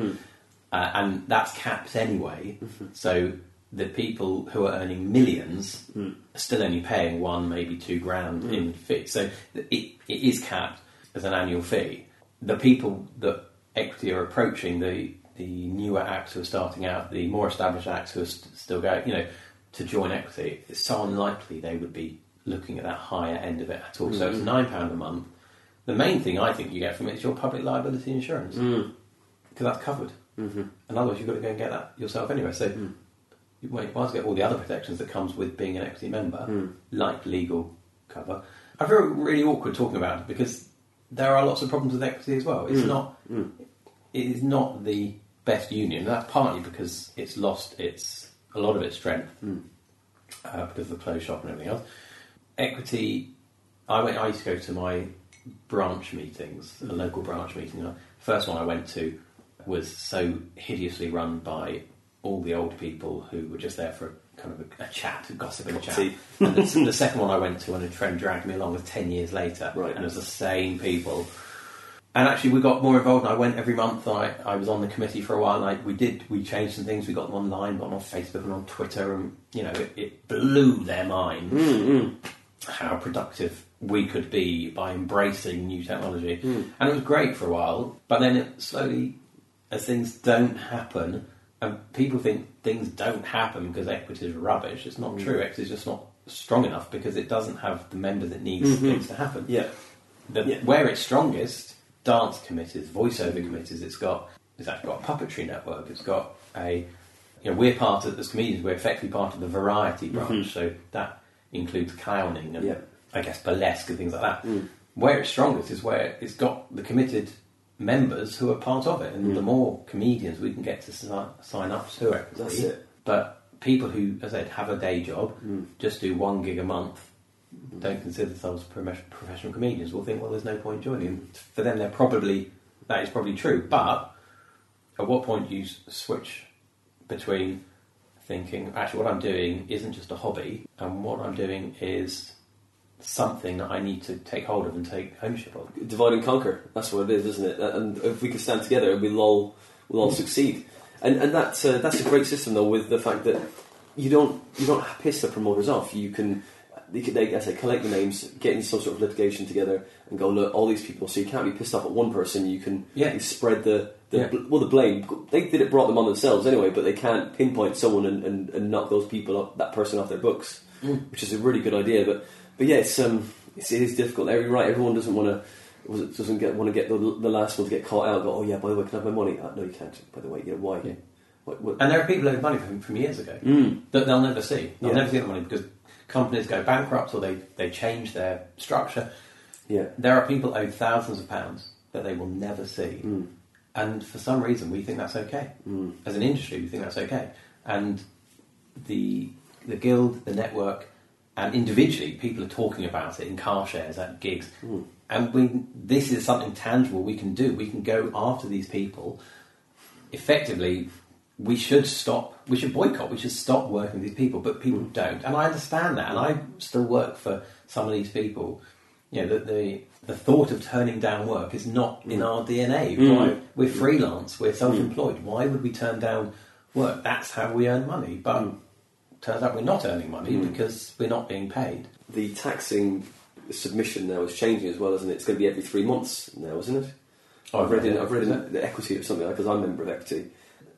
uh, and that's capped anyway. Mm-hmm. So the people who are earning millions hmm. are still only paying one, maybe two grand hmm. in fee. So it, it is capped as an annual fee. The people that equity are approaching, the the newer acts who are starting out, the more established acts who are st- still going, you know, to join equity, it's so unlikely they would be looking at that higher end of it at all. So it's hmm. nine pound a month. The main thing I think you get from it is your public liability insurance because that's covered. Mm-hmm. And otherwise, you've got to go and get that yourself anyway. So you might well get all the other protections that comes with being an equity member, hmm. like legal cover. I feel really awkward talking about it because there are lots of problems with equity as well. It's hmm. not. Hmm. It is not the best union. That's partly because it's lost its a lot of its strength uh, because of the closed shop and everything else. Equity. I went. I used to go to my branch meetings, a local branch meeting. The first one I went to was so hideously run by all the old people who were just there for a, kind of a, a chat, a gossip and a chat. tea. and the, the second one I went to, and a friend dragged me along, was ten years later, Right. and it was the same people. And actually, we got more involved. And I went every month. And I, I was on the committee for a while. And I, we did we changed some things. We got them online, got them on Facebook and on Twitter, and you know, it, it blew their minds hmm, hmm. how productive we could be by embracing new technology. Hmm. And it was great for a while. But then it slowly, as things don't happen, and people think things don't happen because equity is rubbish. It's not mm. true. Equity is just not strong enough because it doesn't have the members it needs for things to happen Yeah. the, Yeah. where it's strongest dance committees, voiceover committees. It's got it's actually got a puppetry network. It's got a you know we're part of as comedians we're effectively part of the variety mm-hmm. branch. So that includes clowning and Yeah. I guess burlesque and things like that. Mm. Where it's strongest is where it's got the committed members who are part of it, and Mm. the more comedians we can get to si- sign up to it. That's it. But people who, as I said, have a day job, Mm. just do one gig a month, don't consider themselves professional comedians, will think, well, there's no point joining. For them, they're probably that is probably true. But at what point do you switch between thinking, actually, what I'm doing isn't just a hobby, and what I'm doing is something that I need to take hold of and take ownership of? divide and conquer. That's what it is, isn't it? And if we can stand together, we'll all we'll all succeed. And and that's uh, that's a great system though, with the fact that you don't you don't piss the promoters off. You can. They, they, as I say, collect the names, get in some sort of litigation together, and go look all these people. So you can't be pissed off at one person. You can Yeah. spread the, the Yeah. bl- well the blame. They did it, brought them on themselves anyway, but they can't pinpoint someone and, and, and knock those people off, that person off their books, Mm. which is a really good idea. But but yeah, it's um it's, it is difficult. Every right, everyone doesn't want to doesn't get want to get the, the last one to get caught out. Go, oh yeah, by the way, can I have my money? Uh, no, you can't. By the way, yeah, why? Yeah. What, what? And there are people who owed money from, from years ago Mm. that they'll never see. They'll Yeah. never see the money because companies go bankrupt or they, they change their structure. Yeah. There are people owed thousands of pounds that they will never see. Mm. And for some reason, we think that's okay. Mm. As an industry, we think that's okay. And the the guild, the network, and individually, people are talking about it in car shares at gigs. Mm. And we, this is something tangible we can do. We can go after these people. Effectively, we should stop. We should boycott. We should stop working with these people. But people don't, and I understand that. And I still work for some of these people. You know, the the, the thought of turning down work is not in our DNA. Mm. Why? We're freelance. We're self-employed. Why would we turn down work? That's how we earn money. But Mm. Turns out we're not earning money Mm. because we're not being paid. The taxing submission now is changing as well, isn't it? It's going to be every three months now, isn't it? Oh, I've read in. I've read in the equity or something because I'm a member of equity,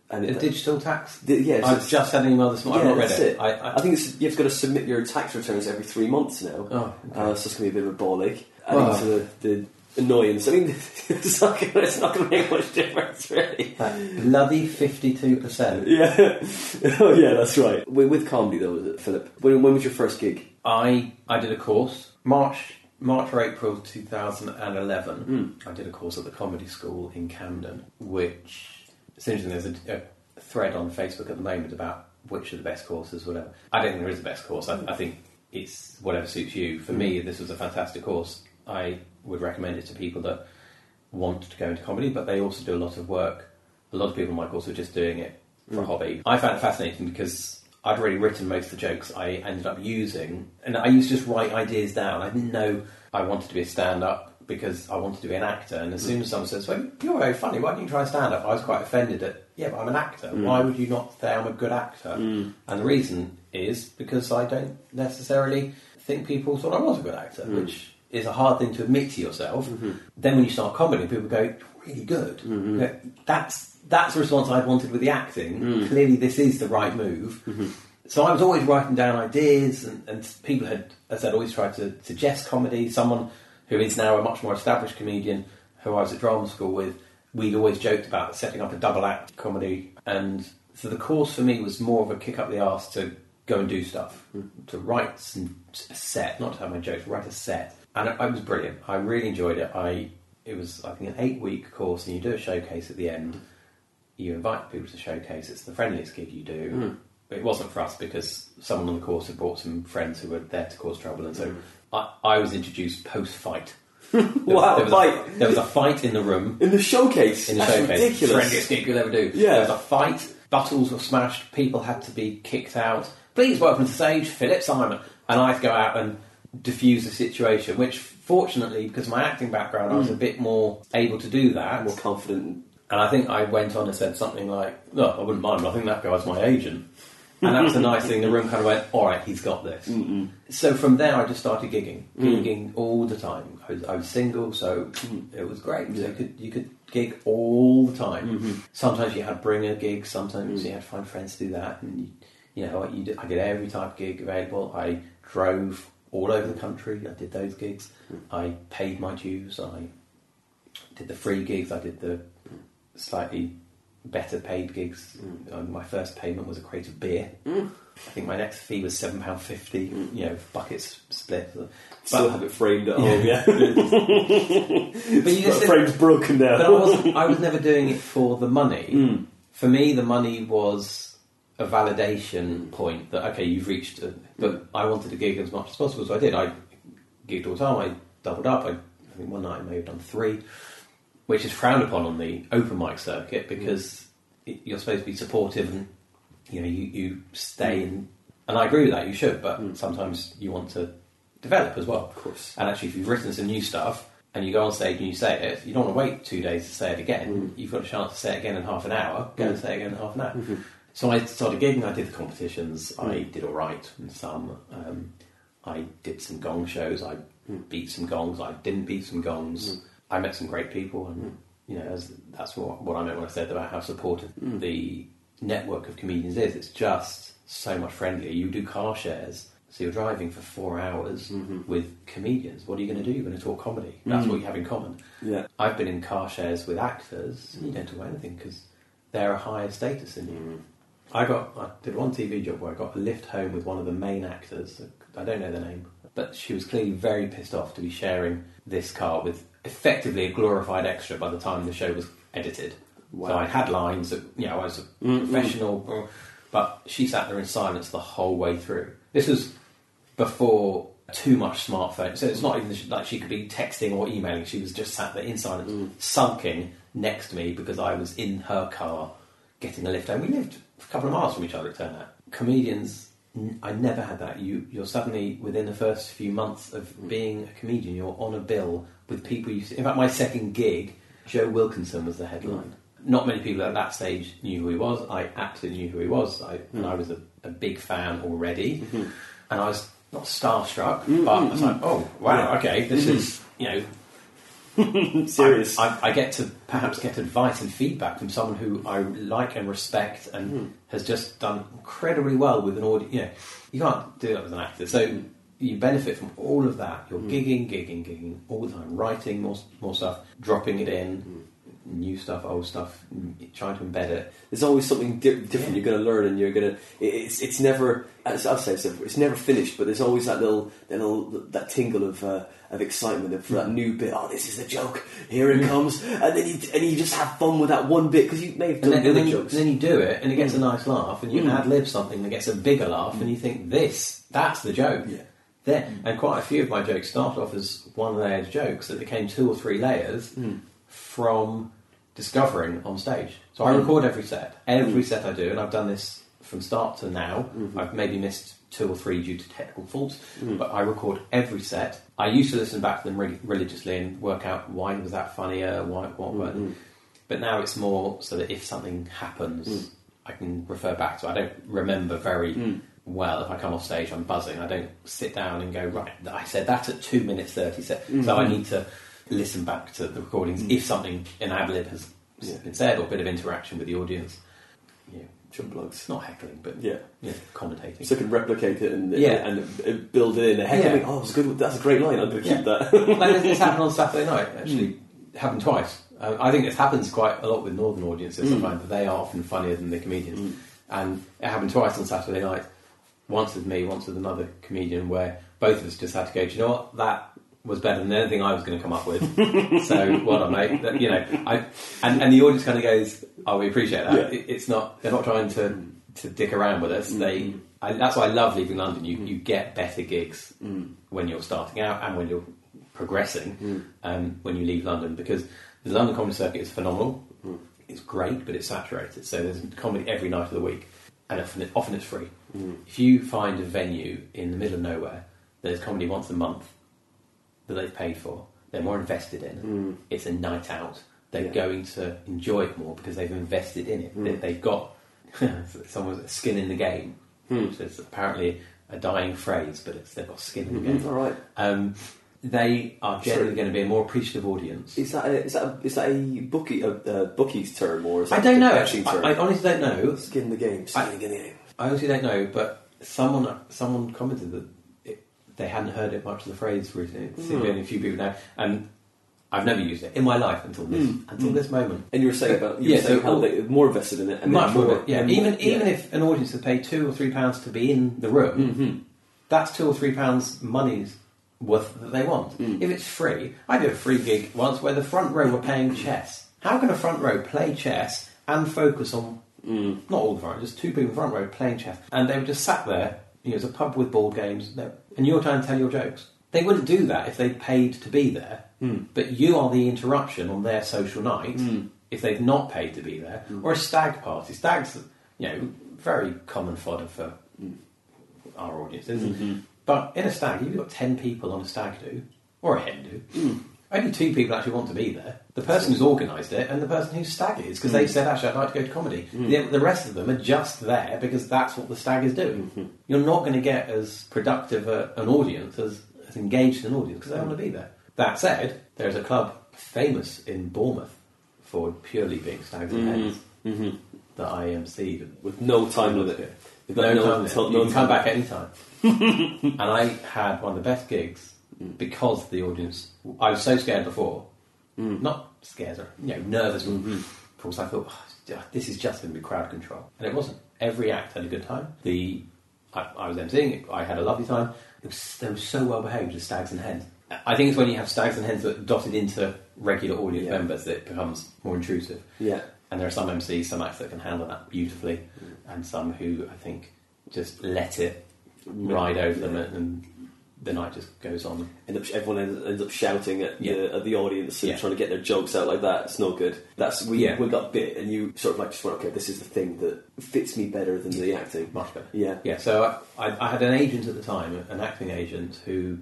and it, digital tax. the- yeah, I've just had an email this morning. yeah, I've not read it. it. I, I, I think it's, you've got to submit your tax returns every three months now. oh, Uh, so it's going to be a bit of a ball ache. Adding Well- to the, the annoyance. I mean, it's not going to, it's not going to make much difference, really. that bloody fifty-two percent. Yeah. oh, yeah, that's right. With, with comedy, though, was it, Philip? When, when was your first gig? I I did a course March March or April 2011. Hmm. I did a course at the Comedy School in Camden, which it's interesting. There's a, a thread on Facebook at the moment about which are the best courses, whatever. I don't think there is a best course. I, I think it's whatever suits you. For hmm. me, this was a fantastic course. I would recommend it to people that want to go into comedy, but they also do a lot of work. A lot of people in my course are just doing it for a mm. hobby. I found it fascinating because I'd already written most of the jokes I ended up using, and I used to just write ideas down. I didn't know I wanted to be a stand-up because I wanted to be an actor. And as mm. soon as someone says, "Well, you're very funny. Why don't you try stand-up?" I was quite offended at, "Yeah, but I'm an actor. Mm. Why would you not say I'm a good actor?" And the reason is because I don't necessarily think people thought I was a good actor, which is a hard thing to admit to yourself. Mm-hmm. Then when you start comedy, people go, "You're really good." Mm-hmm. Yeah, That's that's the response I'd wanted with the acting. Mm. Clearly, this is the right move. Mm-hmm. So I was always writing down ideas, and, and people had, as I'd always tried to suggest comedy. Someone who is now a much more established comedian, who I was at drama school with, we'd always joked about setting up a double act comedy. And so the course for me was more of a kick up the arse to go and do stuff, mm. to write some, a set, not to have my jokes, write a set. And it, it was brilliant. I really enjoyed it. I it was I think an eight week course, and you do a showcase at the end. You invite people to showcase. It's the friendliest gig you do. Hmm. It wasn't for us because someone on the course had brought some friends who were there to cause trouble, and so hmm. I, I was introduced post fight. Wow, there was, fight. A, there was a fight in the room In the showcase? in the That's showcase. ridiculous. Friendliest gig you'll ever do. Yeah. There was a fight. Bottles were smashed. People had to be kicked out. Please welcome to stage, Philip Simon. And I had to go out and diffuse the situation, which fortunately, because my acting background, I was hmm. a bit more able to do that. More confident. And I think I went on and said something like, "No, I wouldn't mind. I think that guy's my agent." And that was a nice thing. The room kind of went, "All right, he's got this." So from there, I just started gigging, mm. gigging all the time. I was, I was single, so mm. it was great. So you could you could gig all the time. Mm-hmm. Sometimes you had to bring a gig. Sometimes mm. you had to find friends to do that. And you, you know, you did, I did every type of gig available. I drove all over the country. I did those gigs. I paid my dues. I did the free gigs. I did the slightly better paid gigs. Um, my first payment was a crate of beer. I think my next fee was seven pound fifty. You know, buckets split. But, Still have it framed at home, yeah. but you the just frame's broken now. but I wasn't. I was never doing it for the money. Mm. For me, the money was a validation point that okay, you've reached. A, but I wanted to gig as much as possible, so I did. I gigged all the time. I doubled up. I, I think one night I may have done three, which is frowned upon on the open mic circuit because it, you're supposed to be supportive and you know you, you stay in. And I agree with that. You should, but hmm. sometimes you want to develop as well. Of course. And actually, if you've written some new stuff and you go on stage and you say it, you don't want to wait two days to say it again. Hmm. You've got a chance to say it again in half an hour. Go hmm. and say it again in half an hour. So I started gigging. I did the competitions. Hmm. I did all right in some. Um, I did some gong shows. I hmm. beat some gongs. I didn't beat some gongs. Hmm. I met some great people, and you know, as, that's what, what I meant when I said about how supportive the network of comedians is. It's just so much friendlier. You do car shares, so you're driving for four hours mm-hmm. with comedians. What are you going to do? You're going to talk comedy. That's mm-hmm. what you have in common. Yeah. I've been in car shares with actors. You don't talk about anything because they're a higher status than you. Mm-hmm. I got I did one TV job where I got a lift home with one of the main actors. I don't know the name, but she was clearly very pissed off to be sharing this car with effectively a glorified extra by the time the show was edited. So I had lines that you know I was a professional, but she sat there in silence the whole way through. This was before too much smartphone, so it's not even like she could be texting or emailing. She was just sat there in silence, mm. sulking next to me because I was in her car getting a lift home. We lived a couple of miles from each other. It turned out comedians. n- I never had that. You, you're suddenly within the first few months of mm. being a comedian, you're on a bill with people. You see. In fact, my second gig, Joe Wilkinson was the headline. Mm. Not many people at that stage knew who he was. I absolutely knew who he was, I, mm. and I was a, a big fan already. Mm-hmm. And I was not starstruck, but I was like, "Oh, wow, okay, this mm-hmm. is you know Serious. I, I, I get to perhaps get advice and feedback from someone who I like and respect and hmm. has just done incredibly well with an audience. You know, you can't do that with an actor. So you benefit from all of that. You're hmm. gigging, gigging, gigging all the time, writing more, more stuff, dropping it in, hmm. New stuff, old stuff, trying to embed it. There's always something di- different you're going to learn, and you're going to. It's it's never. As I've said, it's never finished, but there's always that little, that little, that tingle of uh, of excitement for that new bit. Oh, this is the joke. Here it comes, and then you and you just have fun with that one bit because you may have And done then, and then, you, jokes. then you do it, and it gets a nice laugh, and you Mm. ad lib something that gets a bigger laugh, and you think this, that's the joke. Yeah. There, and quite a few of my jokes started off as one layered jokes that became two or three layers Mm. from discovering on stage. So I Mm. record every set, every set I do, and I've done this from start to now. Mm-hmm. I've maybe missed two or three due to technical faults, Mm. but I record every set. I used to listen back to them re- religiously and work out why was that funnier, why what. Mm-hmm. But now it's more so that if something happens, Mm. I can refer back to. it. I don't remember very Mm. well if I come off stage. I'm buzzing. I don't sit down and go right. I said that at two minutes thirty. Se-. Mm. So I need to listen back to the recordings mm. if something in ad lib has Yeah. been said or a bit of interaction with the audience. Yeah, Jump plugs. it's not heckling, but Yeah. yeah, commentating. So I can replicate it and Yeah. and, and build it in. A heck, Yeah. Oh, that's a good. That's a great line. I'm going to keep Yeah. that. like this, this happened on Saturday night. Mm. Actually, happened twice. I think it happens quite a lot with northern audiences. Mm. I find that they are often funnier than the comedians, and it happened twice on Saturday night. Once with me, once with another comedian, where both of us just had to go. Do you know what? That was better than anything I was going to come up with. so well done, mate. That- You know, I and, and the audience kind of goes, "Oh, we appreciate that." Yeah. It, it's not they're not trying to to dick around with us. They mm-hmm. I, that's why I love leaving London. You mm. you get better gigs mm. when you're starting out and when you're progressing mm. um, when you leave London because the London comedy circuit is phenomenal. It's great, but it's saturated. So there's comedy every night of the week, and often, often it's free. If you find a venue in the middle of nowhere, there's comedy once a month that they've paid for. They're more invested in. It's a night out. They're Yeah. going to enjoy it more because they've invested in it. They, they've got someone's skin in the game, which is apparently a dying phrase, but it's, they've got skin in the game. Mm, All right. Um, they are generally going to be a more appreciative audience. Is that a, is that a, is that a bookie a, a bookie's term or is that I don't know. I. I honestly don't know. Skin the game. Skin I- the game. I honestly don't know. But someone someone commented that they hadn't heard it much of the phrase recently. It seemed to only a few people now, and I've never used it in my life until this until this moment. And you were saying about you Yeah, were saying so how all- they more invested in it, and Much then more, yeah. and Even more- even yeah. if an audience had paid two or three pounds to be in the room, Mm-hmm. that's two or three pounds money's worth that they want. Mm. If it's free, I did a free gig once where the front row were playing chess. How can a front row play chess and focus on Mm. not all the front, just two people in the front row playing chess, and they were just sat there. You know, it was a pub with board games, they- and you're trying to tell your jokes. They wouldn't do that if they paid to be there. Hmm. But you are the interruption on their social night if they've not paid to be there, Hmm. or a stag party. Stags, you know, very common fodder for Hmm. our audiences. Mm-hmm. But in a stag, you've got ten people on a stag do or a hen do. Hmm. Only two people actually want to be there. The person who's organised it and the person whose stag is, because they hmm. said, actually, I'd like to go to comedy. Hmm. The, the rest of them are just there because that's what the stag is doing. Hmm. You're not going to get as productive a, an audience, as, as engaged an audience, because they want to be there. That said, there's a club famous in Bournemouth for purely being stags and hens that I emceed. with no time limit. Got No, no, time. until- you no can come time. back anytime. and I had one of the best gigs because the audience. I was so scared before, hmm. not scared, or, you know, nervous. Hmm. Of course, I thought "Oh, this is just going to be crowd control, and it wasn't. Every act had a good time. The I, I was emceeing. it, I had a lovely time. It was, they were so well behaved, the stags and hens. I think it's when you have stags and hens that are dotted into regular audience Yeah. members that it becomes more intrusive. Yeah. And there are some MCs, some acts that can handle that beautifully, Mm. and some who I think just let it mm. ride over them, and, and the night just goes on. End up, everyone ends, ends up shouting at, Yeah. the, at the audience and Yeah. trying to get their jokes out like that. It's no good. That's we Yeah. we got bit, and you sort of like just went, okay, this is the thing that fits me better than the acting. Much better. Yeah. Yeah, so I, I, I had an agent at the time, an acting agent, who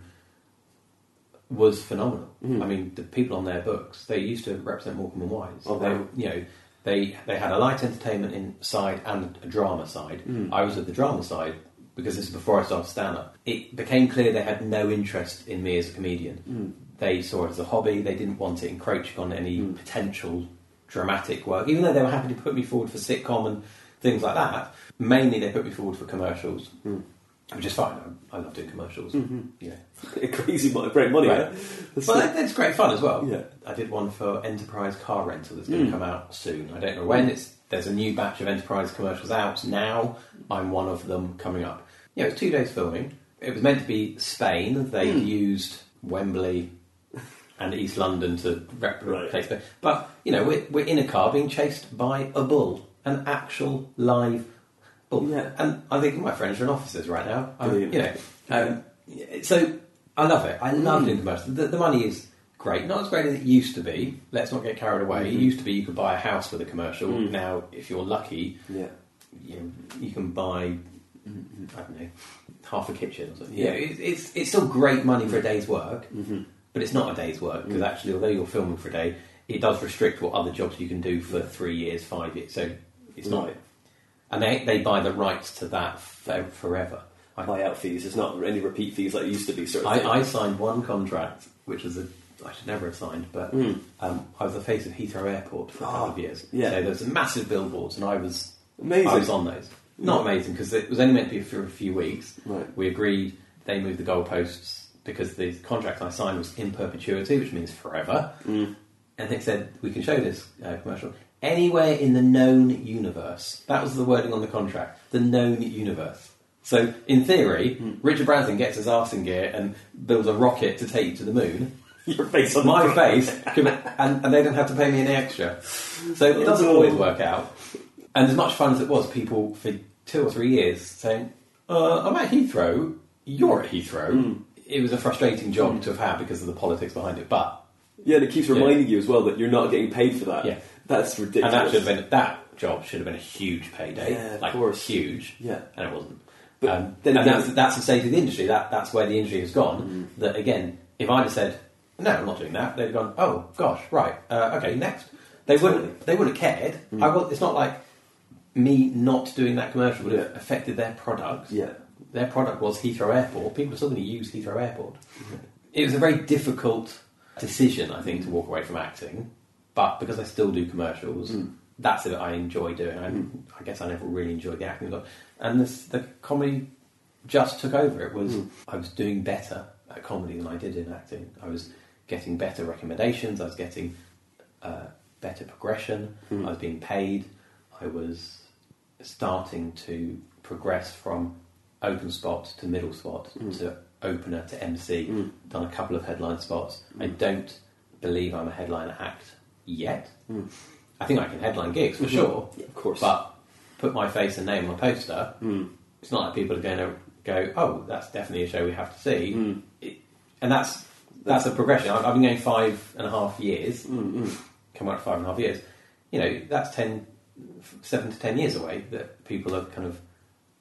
was phenomenal. Mm. I mean, the people on their books, they used to represent Morecambe and Wise. Oh, they, you know, they they had a light entertainment in side and a drama side. Mm. I was at the drama side because this is before I started stand up. It became clear they had no interest in me as a comedian. Mm. They saw it as a hobby. They didn't want it encroaching on any Mm. potential dramatic work, even though they were happy to put me forward for sitcom and things like that. Mainly, they put me forward for commercials, Mm. which is fine. I, I love doing commercials. Mhm. Yeah, Crazy money, great money. Right. yeah? That's well, it. that, that's great fun as well. Yeah. I did one for Enterprise Car Rental that's going to Mm. come out soon. I don't know when. It's there's a new batch of Enterprise commercials out now. I'm one of them coming up. Yeah, it was two days filming. It was meant to be Spain. They Mm. used Wembley and East London to replicate Right. Spain. But you know, we're, we're in a car being chased by a bull, an actual live bull. Yeah. And I think my friends are in offices right now. I, Brilliant. you know, um, so I love it. I love Mm. The, the money is great. Not as great as it used to be. Let's not get carried away. It Mhm. used to be you could buy a house with a commercial. Mm. Now, if you're lucky, Yeah. you, know, you can buy I don't know half a kitchen or something. Yeah. It, it's it's still great money for a day's work, hmm but it's not a day's work because Mm. actually, although you're filming for a day, it does restrict what other jobs you can do for three years, five years. So it's not. And they they buy the rights to that for, forever. I, Buyout fees. There's not any repeat fees like it used to be. Sort of. I, I signed one contract, which was a I should never have signed, but Mm. um, I was the face of Heathrow Airport for a couple Ah, of years. yeah. So there was massive billboards, and I was Amazing. I was on those. Not amazing because it was only meant to be for a few weeks. Right. We agreed. They moved the goalposts because the contract I signed was in perpetuity, which means forever. Mm. And they said we can show this uh, commercial anywhere in the known universe. That was the wording on the contract. The known universe. So in theory, Hmm. Richard Branson gets his arse in gear and builds a rocket to take you to the moon. Your face on My the face, could be- and, and they don't have to pay me any extra. So it doesn't always work out. And as much fun as it was, people for two or three years saying, uh, "I'm at Heathrow. You're at Heathrow." Mm. It was a frustrating job to have had because of the politics behind it, but Yeah, and it keeps reminding you as well that you're not getting paid for that. Yeah. That's ridiculous. and that should have been that job should have been a huge payday, Yeah, of like course. huge, Yeah. and it wasn't. But um, then and again- that's, that's the state of the industry. That that's where the industry has gone. Mm. That again, if I'd have said no, I'm not doing that, they'd have gone, oh gosh, right, uh, okay, next. They wouldn't. They wouldn't have cared. Mm. I will, it's not like me not doing that commercial would have affected their product. Yeah. Their product was Heathrow Airport. People are still going to use Heathrow Airport. Mm-hmm. It was a very difficult decision, I think, to walk away from acting. But because I still do commercials, Mm. that's it I enjoy doing. I, Mm. I guess I never really enjoyed the acting. And this, the comedy just took over. It was Mm. I was doing better at comedy than I did in acting. I was getting better recommendations. I was getting uh, better progression. Mm. I was being paid. I was starting to progress from open spot to middle spot Mm. to opener to MC. Mm. Done a couple of headline spots. I Mm. don't believe I'm a headline act yet. Mm. I think I can headline gigs for Mhm. sure, Yeah, of course. but put my face and name on a poster. Mm. It's not like people are going to go, "Oh, that's definitely a show we have to see," it, and that's that's a progression. I've, I've been going five and a half years, Mm. Mm. come out five and a half years. You know, that's ten, seven to ten years away that people are kind of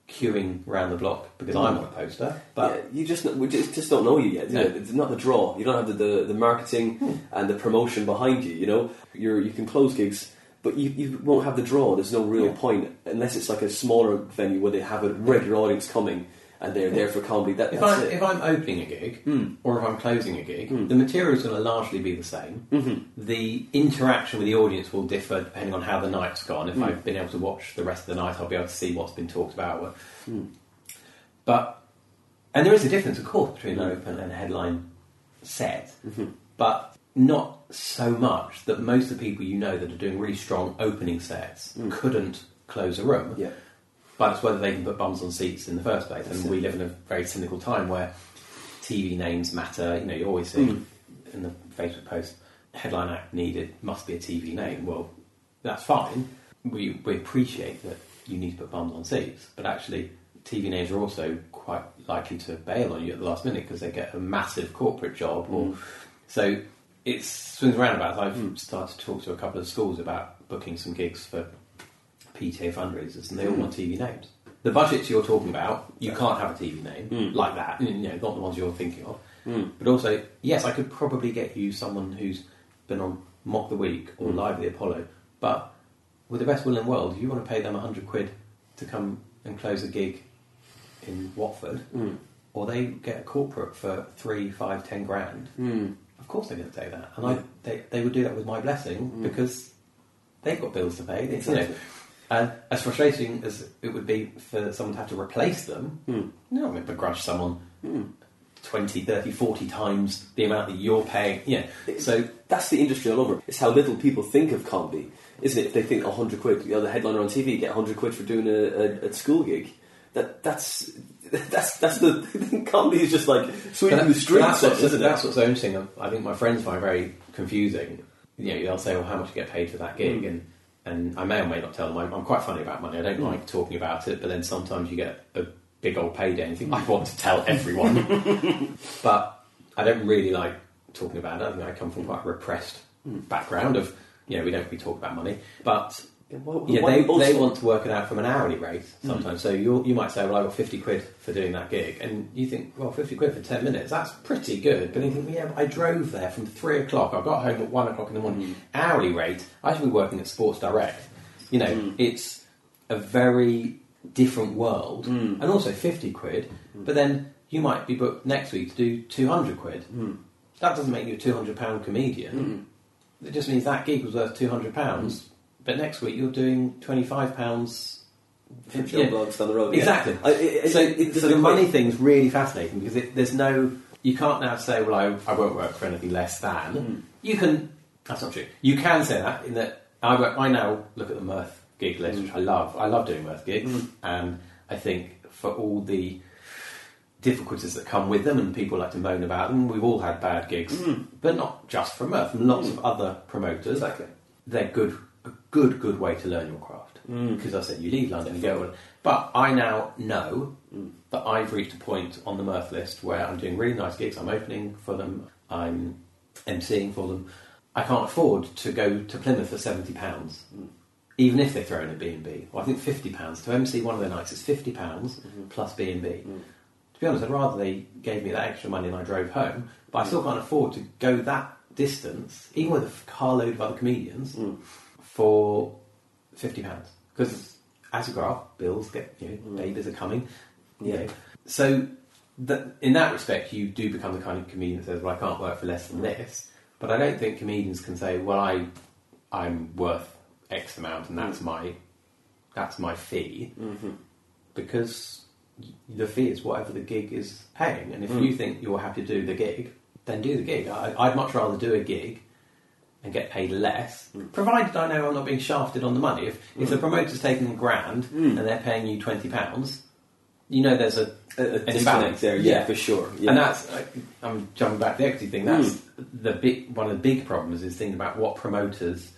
queuing around the block because I'm on a poster. But yeah, you just we just, just don't know you yet. No. you? It's not the draw. You don't have the, the, the marketing and the promotion behind you. You know, you're you can close gigs, but you, you won't have the draw. There's no real Yeah. point unless it's like a smaller venue where they have a regular audience coming and they're there for comedy. That, if I'm it. if I'm opening a gig Mm. or if I'm closing a gig, Mm. the material is going to largely be the same. Mhm. The interaction with the audience will differ depending on how the night's gone. If Mm. I've been able to watch the rest of the night, I'll be able to see what's been talked about. But and there is a difference, of course, between an Mm. open and a headline set, Mhm. but not so much that most of the people you know that are doing really strong opening sets Mm. couldn't close a room. Yeah. But it's whether they can put bums on seats in the first place. And we live in a very cynical time where TV names matter. You know, you always see Mm. in the Facebook post, headline act needed, must be a TV name. Well, that's fine. We, we appreciate that you need to put bums on seats, but actually, TV names are also quite likely to bail on you at the last minute because they get a massive corporate job. Or Mm. So it swings around about. I've Mm. started to talk to a couple of schools about booking some gigs for PTA fundraisers, and they all want TV names. The budgets you're talking about, you can't have a TV name Mm. like that. You know, not the ones you're thinking of. Mm. But also, yes, I could probably get you someone who's been on Mock the Week or. Live the Apollo. But with the best will in the world, you want to pay them 100 quid to come and close a gig in Watford, or they get a corporate for three, five, ten grand. Mm. Of course they're going to take that. And. I, they, they would do that with my blessing because they've got bills to pay. They- you know. And as frustrating as it would be for someone to have to replace them, Mm. no, I'm going to begrudge someone Mm. 20, 30, 40 times the amount that you're paying. Yeah. So, That's the industry all over. It's how little people think of comedy, isn't it? If they think a hundred quid, you know, the headliner on TV get hundred quid for doing a, a, a school gig. That that's that's that's the comedy is just like sweeping the streets, that's, what's, isn't that's it? what's so interesting. I think my friends find very confusing. You know, they'll say, well, how much do you get paid for that gig? Mm. And, and I may or may not tell them. I'm, I'm quite funny about money. I don't like talking about it, but then sometimes you get a big old payday and you think, I want to tell everyone. but I don't really like talking about it. I think I come from quite a repressed Mm. background of, you know, we don't really talk about money. But Yeah, yeah, they, also- they want to work it out from an hourly rate Mm. sometimes. So you you might say, well, I got 50 quid for doing that gig. And you think, well, 50 quid for 10 minutes, that's pretty good. But you think, yeah, but I drove there from 3 o'clock. I got home at 1 o'clock in the morning. Mm. Hourly rate, I should be working at Sports Direct. You know, Mm. it's a very different world. Mm. And also 50 quid. But then you might be booked next week to do 200 quid. Mm. That doesn't make you a £200 comedian. Mm. It just means that gig was worth two hundred pounds, but next week you're doing twenty five pounds. From Joe Bloggs down the road. yeah. Exactly. I- it- so, it- so the money thing's really fascinating because it, there's no. You can't now say, "Well, I, I won't work for anything less than." Mm. You can. That's not true. You can say that in that I work, I now look at the Mirth gig list, Mm. which I love. I love doing Mirth gigs, Mm. and I think for all the difficulties that come with them, and people like to moan about them, we've all had bad gigs, Mm. but not just from Mirth, from lots Mm. of other promoters Exactly. they're good, a good, good way to learn your craft. Mm. Because I said you leave London and go. on. But I now know Mm. that I've reached a point on the Mirth list where I'm doing really nice gigs. I'm opening for them. I'm emceeing for them. I can't afford to go to Plymouth for seventy pounds, Mm. even if they throw in a B and B. Well, I think fifty pounds to MC one of their nights is fifty pounds Mhm. plus B and B. Mm. To be honest, I'd rather they gave me that extra money and I drove home. But I still can't afford to go that distance, even with a carload of other comedians, Mm. For fifty pounds. Because as you grow up, bills get you know, Mm. babies are coming. You Yeah. know. So that, in that respect, you do become the kind of comedian that says, "Well, I can't work for less than this." But I don't think comedians can say, "Well, I I'm worth X amount, and that's Mm. my that's my fee," Mhm. because the fee is whatever the gig is paying. And if Mm. you think you're happy to do the gig, then do the gig. I, I'd much rather do a gig and get paid less, hmm. provided I know I'm not being shafted on the money. If, if hmm. the promoter's taking a grand hmm. and they're paying you twenty pounds, you know there's a, A, a an disconnect imbalance there, yeah, for sure. Yeah. and that's like, I'm jumping back to the equity thing. That's the big one of the big problems is thinking about what promoters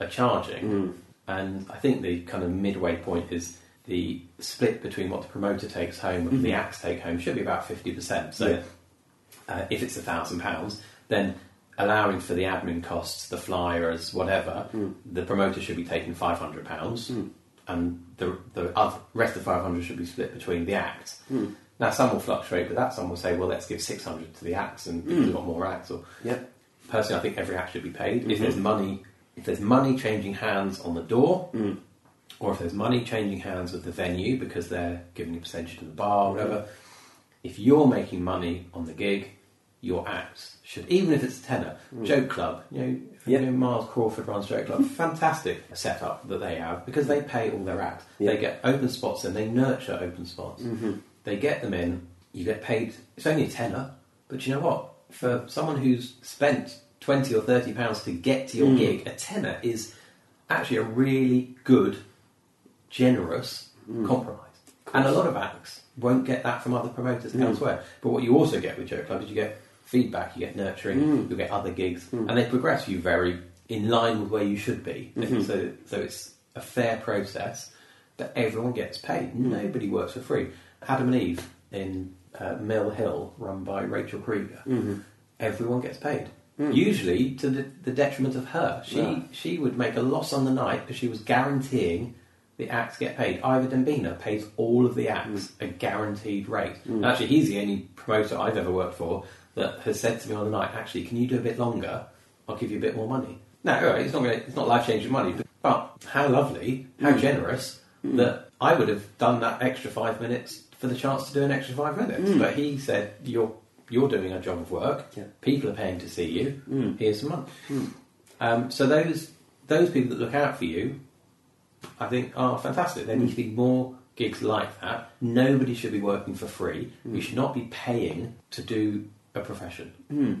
are charging, and I think the kind of midway point is the split between what the promoter takes home and the acts take home should be about fifty percent. So Yeah. uh, if it's a thousand pounds, then allowing for the admin costs, the flyers, whatever, hmm. the promoter should be taking five hundred pounds, hmm. and the the other, rest of five hundred should be split between the acts. Hmm. Now some will fluctuate with that. Some will say, well, let's give six hundred to the acts, and because we've got more acts. Or yeah. personally, I think every act should be paid. If there's money, if there's money changing hands on the door, or if there's money changing hands with the venue because they're giving a percentage to the bar, or whatever. If you're making money on the gig, your acts should, even if it's a tenner, mm. Joke Club, you know, Yeah. you know, Miles Crawford runs Joke Club, fantastic setup that they have because they pay all their acts. Yeah. They get open spots and they nurture open spots. Mm-hmm. They get them in, you get paid, it's only a tenner, but you know what? For someone who's spent 20 or 30 pounds to get to your mm. gig, a tenner is actually a really good, generous mm. compromise. And a lot of acts won't get that from other promoters elsewhere. But what you also get with Joke Club is you get feedback, you get nurturing, hmm. you get other gigs, hmm. and they progress you very in line with where you should be. Hmm. So, so it's a fair process that everyone gets paid. Nobody works for free. Adam and Eve in uh, Mill Hill, run by Rachel Krieger, everyone gets paid. Usually to the, the detriment of her. She Right. she would make a loss on the night because she was guaranteeing the acts get paid. Ivor Dembina pays all of the acts a guaranteed rate. And actually, he's the only promoter I've ever worked for that has said to me on the night, actually, can you do a bit longer? I'll give you a bit more money. No, all right, it's not gonna, it's not life changing money, but, but how lovely, how hmm. generous hmm. that I would have done that extra five minutes for the chance to do an extra five minutes. Hmm. But he said, "You're you're doing a job of work. Yeah. People are paying to see you. Here's some money." Um, so those those people that look out for you, I think, are fantastic. There need to be more gigs like that. Nobody should be working for free. We should not be paying to do a profession. Hmm.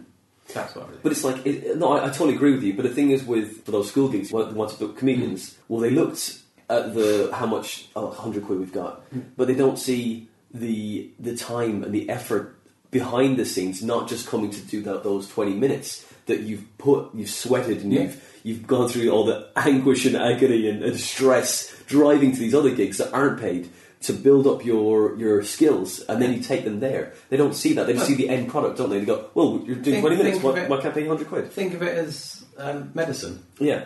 That's what I really. But it's like, it, no, I, I totally agree with you. But the thing is, with for those school gigs, want to book comedians, hmm. well, they looked at the how much 100 quid we've got, hmm. but they don't see the the time and the effort behind the scenes, not just coming to do that those twenty minutes that you've put, you've sweated, and Yeah. you've you've gone through all the anguish and agony and, and stress driving to these other gigs that aren't paid. To build up your, your skills, and then you take them there. They don't see that. They just see the end product, don't they? They go, "Well, you're doing Think- twenty minutes. Why, it- why can't I pay you hundred quid?" Think of it as um, medicine. Yeah.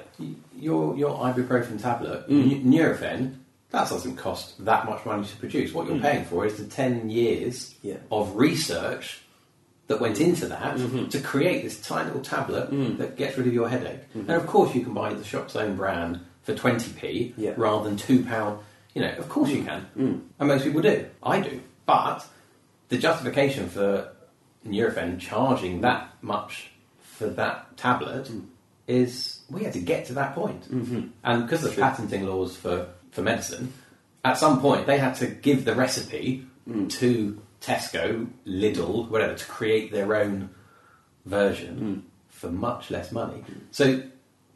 Your your ibuprofen tablet, Mm. Nurofen, that doesn't cost that much money to produce. What you're paying for is the ten years Mm. Yeah. of research that went into that Mm-hmm. to create this tiny little tablet Mm. that gets rid of your headache. And of course, you can buy the shop's own brand for twenty p Yeah. Mm. rather than two pound. You know, of course you can, and most people do. I do, but the justification for Nurofen charging that much for that tablet Mm. is we had to get to that point. Mm-hmm. and because of True. patenting laws for for medicine, at some point they had to give the recipe Mm. to Tesco, Lidl, whatever, to create their own version Mm. for much less money. So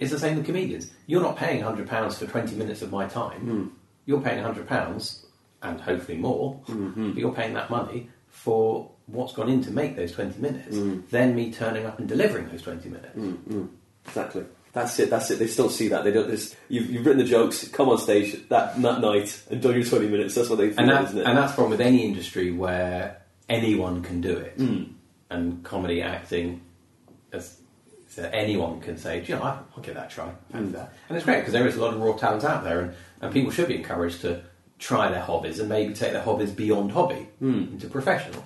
it's the same with comedians. You're not paying hundred pounds for twenty minutes of my time. You're paying hundred pounds and hopefully more. Mm-hmm. But you're paying that money for what's gone in to make those twenty minutes. Mm. Then me turning up and delivering those twenty minutes. Exactly. That's it. That's it. They still see that. They don't. Just, you've, you've written the jokes. Come on stage that that night and done your twenty minutes. That's what they feel, and, that, isn't it? and that's the problem with any industry where anyone can do it. Mm. And comedy acting, as so anyone can say, "Do you know, I'll give that a try. Mm. That. And it's great because there is a lot of raw talent out there, and, and people should be encouraged to try their hobbies and maybe take their hobbies beyond hobby Mm. into professional.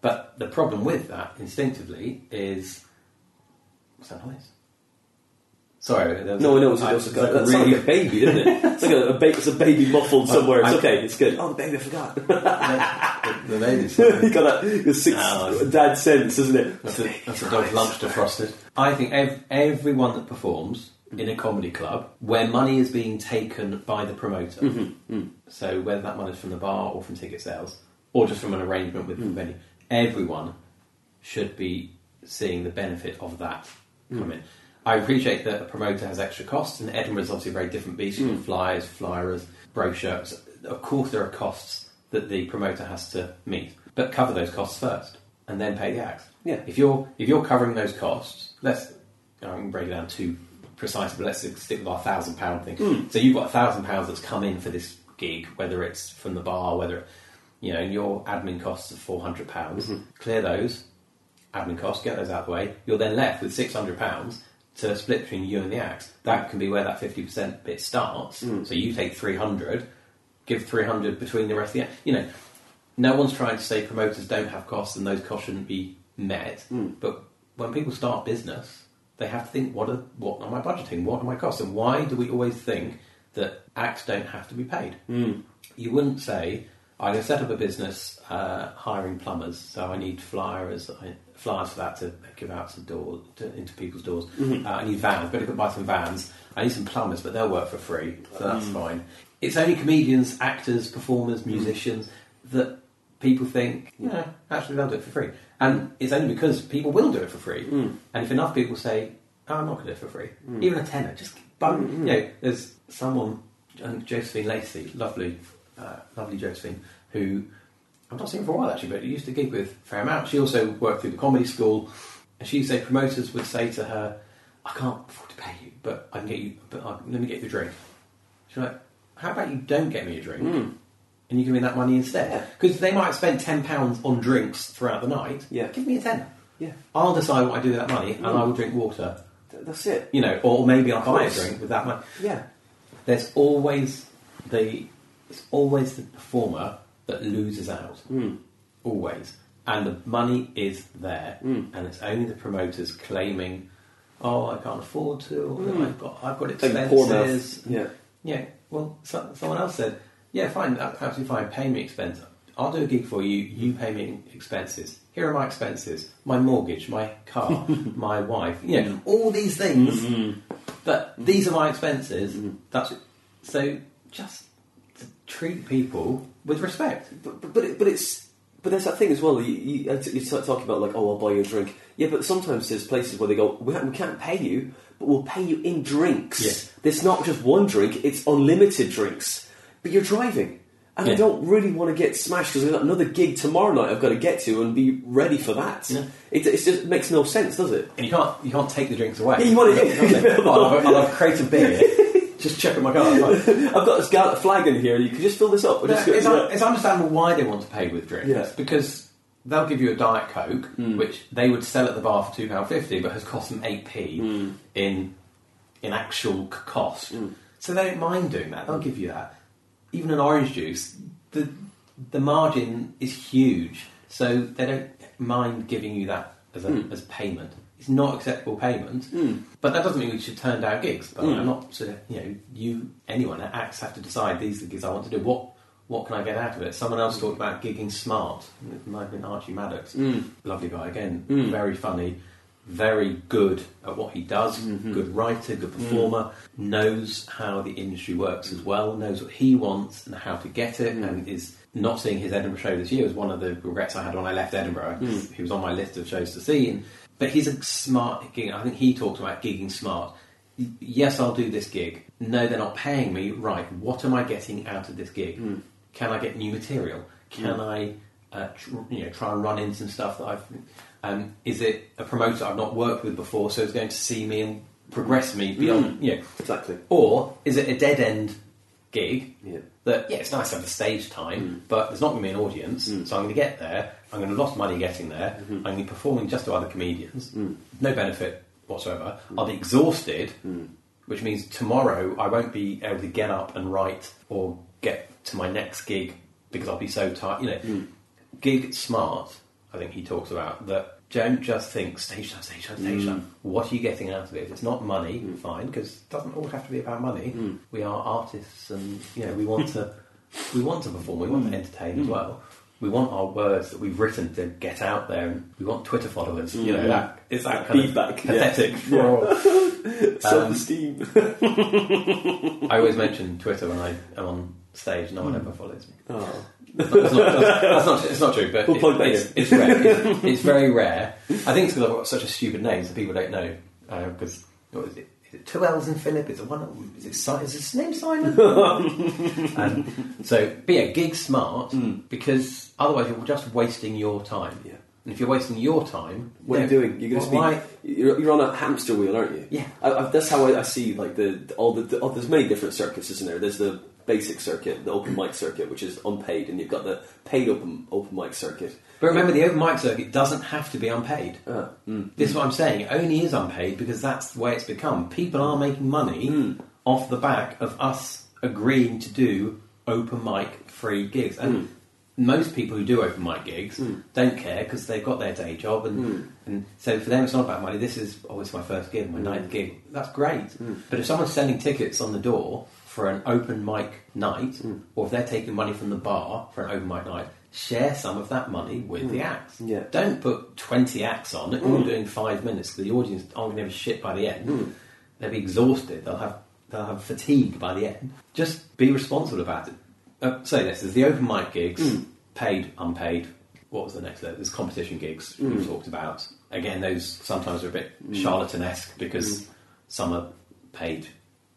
But the problem with that, instinctively, is what's that noise? Sorry, was no, a- no, it's, I- it's, it's it's, like a that's really- like a baby, isn't it? It's like a, a, ba- it's a baby muffled somewhere. It's I- okay. It's good. Oh, the baby, I forgot. the, the baby's you got sixth No, dad sense, isn't it? That's a, that's a dog's lunch defrosted. I think ev- everyone that performs in a comedy club where money is being taken by the promoter, mm-hmm, mm-hmm. so whether that money is from the bar or from ticket sales or just from an arrangement with the mm. venue, everyone should be seeing the benefit of that mm. come in. I appreciate that a promoter has extra costs, and Edinburgh is obviously a very different beast. You've got mm. flyers, flyers, brochures. Of course, there are costs that the promoter has to meet, but cover those costs first, and then pay the acts. Yeah. If you're if you're covering those costs, let's I can break it down too precisely, but let's stick with our thousand pound thing. Hmm. So you've got a thousand pounds that's come in for this gig, whether it's from the bar, whether you know your admin costs of four hundred pounds. Mm-hmm. Clear those admin costs, get those out of the way. You're then left with six hundred pounds to split between you and the acts. That can be where that fifty percent bit starts. Hmm. So you take three hundred, give three hundred between the rest of the act. You know, no one's trying to say promoters don't have costs and those costs shouldn't be met. Hmm. But when people start business, they have to think: what are what am I budgeting? What are my costs? And why do we always think that acts don't have to be paid? You wouldn't say, "I'm going to set up a business uh, hiring plumbers, so I need flyers, I, flyers for that to give out to door to, into people's doors. Uh, I need vans, better go buy some vans. I need some plumbers, but they'll work for free, so that's fine." It's only comedians, actors, performers, musicians that people think, you know, actually they'll do it for free. And it's only because people will do it for free. Mm. And if enough people say, oh, I'm not going to do it for free, mm. even a tenner, just bung. Mm, you know, there's someone, um, Josephine Lacey, lovely, uh, lovely Josephine, who I've not seen for a while actually, but used to gig with a fair amount. She also worked through the comedy school, and she say promoters would say to her, I can't afford to pay you, but I can get you, but I, let me get you a drink. She's like, how about you don't get me a drink? And you give me that money instead. Because they might spend £10 on drinks throughout the night. Yeah. Give me a tenner. Yeah. I'll decide what I do with that money and I mm. will drink water. Th- That's it. You know, or maybe I'll buy a course. drink with that money. Yeah. There's always the it's always the performer that loses out. Mm. Always. And the money is there. Mm. And it's only the promoters claiming, Oh, I can't afford to, or I've got I've got Like poor expenses. mouth. Yeah. Yeah, well, so, someone else said, yeah, fine, that's absolutely fine, pay me expenses. I'll do a gig for you, you pay me expenses. Here are my expenses my mortgage, my car, my wife, you know, all these things. Mm-hmm. But mm-hmm. these are my expenses. Mm-hmm. That's So just to treat people with respect. But, but, but, it, but it's but there's that thing as well. You, you, uh, you start talking about like, oh, I'll buy you a drink. Yeah, but sometimes there's places where they go, we, we can't pay you, but we'll pay you in drinks. Yeah. There's not just one drink; it's unlimited drinks. But you're driving, and I don't really want to get smashed because I've got another gig tomorrow night. I've got to get to and be ready for that. Yeah. It, it just makes no sense, does it? And you can't you can't take the drinks away. Yeah, you want to- I'll, have a, I'll have a crate of beer. Just check my car. fine. I've got this flag in here. You can just fill this up. No, it's, un- it's understandable why they want to pay with drinks. Yeah. Because they'll give you a Diet Coke, hmm. which they would sell at the bar for £2.50, but has cost them 8p hmm. in, in actual cost. Hmm. So they don't mind doing that. They'll give you that. Even an orange juice, the, the margin is huge. So they don't mind giving you that as, a, hmm. as payment. It's not acceptable payment, hmm. but that doesn't mean we should turn down gigs. But hmm. I'm not sort of, you know, you, anyone at acts have to decide these are the gigs I want to do. What what can I get out of it? Someone else talked about gigging smart. It might have been Archie Maddocks. Lovely guy, again, very funny, very good at what he does, mm-hmm. good writer, good performer, knows how the industry works as well, knows what he wants and how to get it, mm. and is not seeing his Edinburgh show this year was one of the regrets I had when I left Edinburgh. Mm. He was on my list of shows to see, and, but he's a smart gig. I think he talked about gigging smart. Yes, I'll do this gig. No, they're not paying me. Right, what am I getting out of this gig? Mm. Can I get new material? Can I, uh, tr- you know, try and run in some stuff that I've? Um, is it a promoter I've not worked with before, so it's going to see me and progress me beyond? Mm. You know, exactly. or is it a dead end gig Yeah. that yeah, it's nice to have the stage time, mm. but there's not going to be an audience, mm. so I'm going to get there. I'm going to lose money getting there. Mm-hmm. I'm going to be performing just to other comedians, no benefit whatsoever. I'll be exhausted, which means tomorrow I won't be able to get up and write or get to my next gig because I'll be so tired. You know, gig smart. I think he talks about that. Don't just think stage time, stage time, stage time. Mm. What are you getting out of it? If it's not money, mm. fine, because it doesn't all have to be about money. Mm. We are artists, and you know we want to we want to perform, we want to entertain as well. we want our words that we've written to get out there, and we want Twitter followers. You know Mm. that it's that kind Feedback, of pathetic. yeah. for- um, Self-esteem. I always mention Twitter when I am on stage. No one hmm. ever follows me. oh. That's not, that's not, that's not, it's not true, but We'll it- plug that it's, in. it's rare. It's, it's very rare. I think it's because I've got such a stupid name, so people don't know. Uh, because what is it? Is it two L's in Philip? Is it one? Is it Si- is his name Simon? and um, so, but yeah, gig smart hmm. because otherwise you're just wasting your time. Yeah. And if you're wasting your time, What are you doing? You're going to be. why- You're, you're on a hamster wheel, aren't you? Yeah. I, I, that's how I, I see like the, all the, the oh, there's many different circuits, isn't there? There's the basic circuit, the open mic circuit, which is unpaid, and you've got the paid open open mic circuit. But remember, the open mic circuit doesn't have to be unpaid. Ah, mm. This is what I'm saying. It only is unpaid because that's the way it's become. People are making money Mm. off the back of us agreeing to do open mic free gigs. And Mm. most people who do open mic gigs don't care because they've got their day job. And, Mm. and so for them, it's not about money. This is, oh, it's my first gig, my Mm. ninth gig. That's great. But if someone's selling tickets on the door for an open mic night, Mm. or if they're taking money from the bar for an open mic night, share some of that money with the acts. Mm. Yeah. Don't put 20 acts on, all doing five minutes, because the audience aren't going to have shit by the end. Mm. They'll be exhausted, they'll have, they'll have fatigue by the end. Just be responsible about it. Uh, say this there's the open mic gigs, Mm. paid, unpaid. What was the next level? There's competition gigs Mm. we've talked about. Again, those sometimes are a bit charlatanesque Mm. because some are paid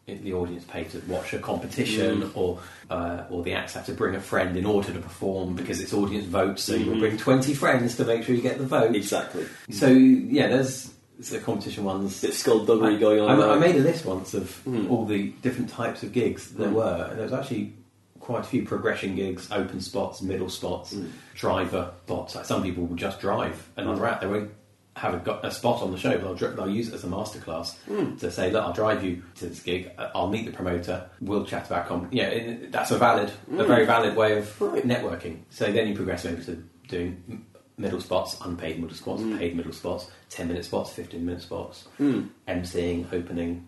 the audience pay to watch a competition, Mm. or uh, or the acts have to bring a friend in order to perform because it's audience votes. So Mm-hmm. you'll bring twenty friends to make sure you get the vote. Exactly. So yeah, there's the competition ones. Bit skullduggery going on. I. I made a list once of Mm. all the different types of gigs there Mm. were, and there was actually quite a few progression gigs, open spots, middle spots, Mm. driver spots. Like some people will just drive another act. They won't have a, got a spot on the show, but they'll, dri- they'll use it as a masterclass Mm. to say, "Look, I'll drive you to this gig. uh, I'll meet the promoter. We'll chat about comp." Yeah, that's a valid, a very valid way of Mm. Right. networking. So then you progress over to doing middle spots, unpaid middle spots, Mm. paid middle spots, ten minute spots, fifteen minute spots, Mm. emceeing, opening,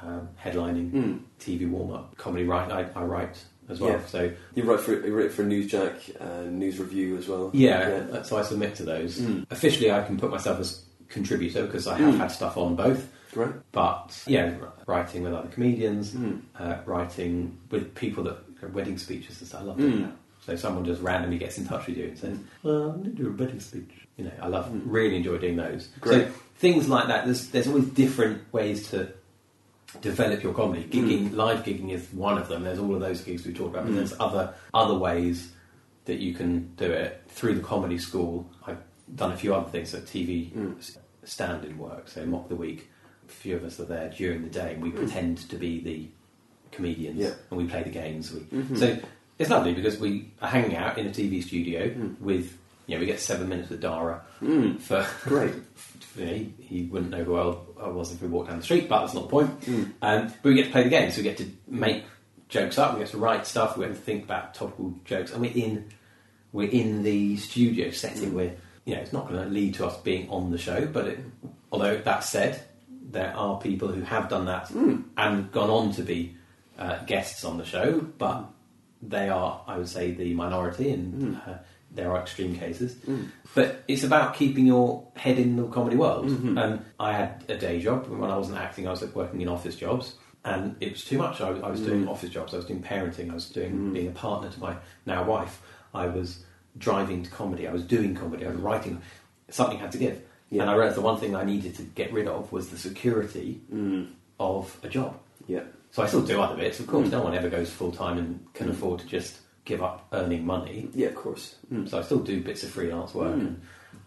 um, headlining, Mm. TV warm up, comedy write. I, I write as well. Yeah. So You write for you write for Newsjack, uh, NewsRevue as well. yeah, so I submit to those. Mm. Officially, I can put myself as contributor because I have Mm. had stuff on both. Right. But yeah, writing with other comedians, Mm. uh, writing with people that wedding speeches and stuff. I love doing Mm. that. So someone just randomly gets in touch with you and says, "Well, I'm going to do a wedding speech." You know, I love, Mm. really enjoy doing those. Great. So things like that. There's there's always different ways to develop your comedy. Gigging, live gigging is one of them. There's all of those gigs we talked about, but Mm. there's other other ways that you can do it through the comedy school. I've done a few other things. So TV Mm. stand-in work. So mock the week. A few of us are there during the day, and we Mm. pretend to be the comedians, Yeah. and we play the games. We, Mhm. So it's lovely because we are hanging out in a TV studio Mm. with. You know, we get seven minutes with Dara Mm. for Great. you know, he, he wouldn't know who I I was if we walked down the street, but that's not the point. Mm. Um, but we get to play the game, so we get to make jokes up, we get to write stuff, we get to think about topical jokes, and we're in we're in the studio setting. Mm. Where you know it's not going to lead to us being on the show, but it, although that said, there are people who have done that Mm. and gone on to be uh, guests on the show, but they are, I would say, the minority, and uh, there are extreme cases. Mm. But it's about keeping your head in the comedy world. Mhm. And I had a day job when I wasn't acting. I was working in office jobs, and it was too much. I, I was doing Mm. office jobs. I was doing parenting. I was doing Mm. being a partner to my now wife. I was driving to comedy. I was doing comedy. I was writing. Something had to give. Yeah. And I realised the one thing I needed to get rid of was the security Mm. of a job. Yeah. So I still do other bits. Of course, Mm. no one ever goes full time and can Mm. afford to just give up earning money. Yeah, of course. Mm. So I still do bits of freelance work Mm. and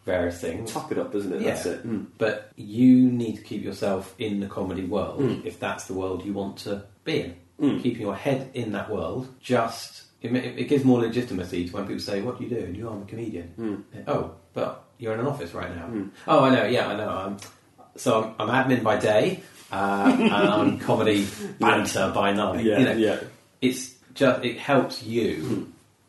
various things. Top it up, doesn't it? Yeah. That's it. Mm. But you need to keep yourself in the comedy world Mm. if that's the world you want to be in. Mm. Keeping your head in that world just it, it gives more legitimacy to when people say, "What do you do?" And you, "I'm a comedian." Mm. Oh, but you're in an office right now. Oh, I know. Yeah, I know. I'm, so I'm, I'm admin by day, uh, and I'm comedy banter by night. Yeah, you know, yeah. it's just it helps you Mm.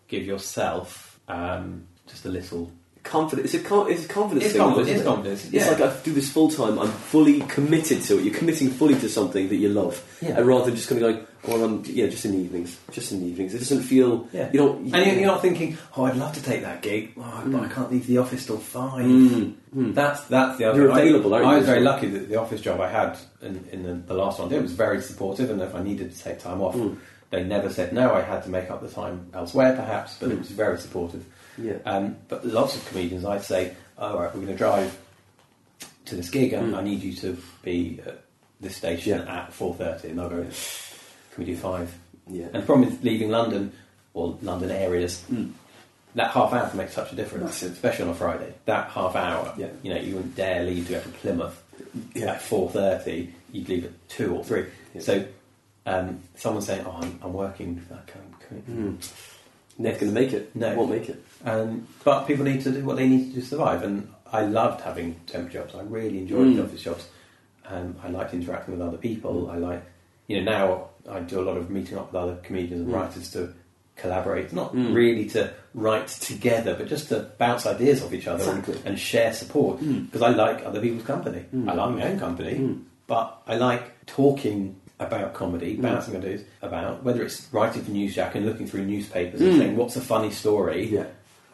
give yourself um, just a little confidence. It's a, con- it's a confidence It's thing. confidence, isn't it's it? confidence, It's yeah. like I do this full time. I'm fully committed to it. You're committing fully to something that you love, Yeah. and rather than just kind of going, well, I'm yeah, just in the evenings, just in the evenings. It doesn't feel. Yeah. You don't. And you're, you're not thinking, oh, I'd love to take that gig, oh, but I can't leave the office till five. Mm, mm. That's that's the other. You're I- available, aren't I, you, was very well? lucky that the office job I had in, in the, the last one, it was very supportive, and if I needed to take time off. They never said no. I had to make up the time elsewhere, perhaps, but it was very supportive. Yeah. Um, but lots of comedians, I'd say, oh, all right, we're going to drive to this gig, and Mm. I need you to be at this station Yeah. at four thirty, and they'll go, can we do five? Yeah. And the problem with leaving London or London areas, Mm. that half hour can make such a difference, especially on a Friday. That half hour, Yeah. you know, you wouldn't dare leave to go to Plymouth Yeah. at four thirty. You'd leave at two or three. So, um, someone saying, "Oh, I'm, I'm working," I can't- Mm. Not going to make it. No. won't make it. um, but people need to do what they need to do to survive. And I loved having temp jobs. I really enjoyed Mm. the office jobs. Um, I liked interacting with other people. I like, you know, now I do a lot of meeting up with other comedians and Mm. writers to collaborate. Not Mm. really to write together, but just to bounce ideas off each other and- Exactly. and, share support. Mm. Because I like other people's company. Mm. I like my own company, Mm. but I like talking about comedy, Mm. bouncing ideas about whether it's writing for Newsjack and looking through newspapers Mm. and saying what's a funny story. Yeah.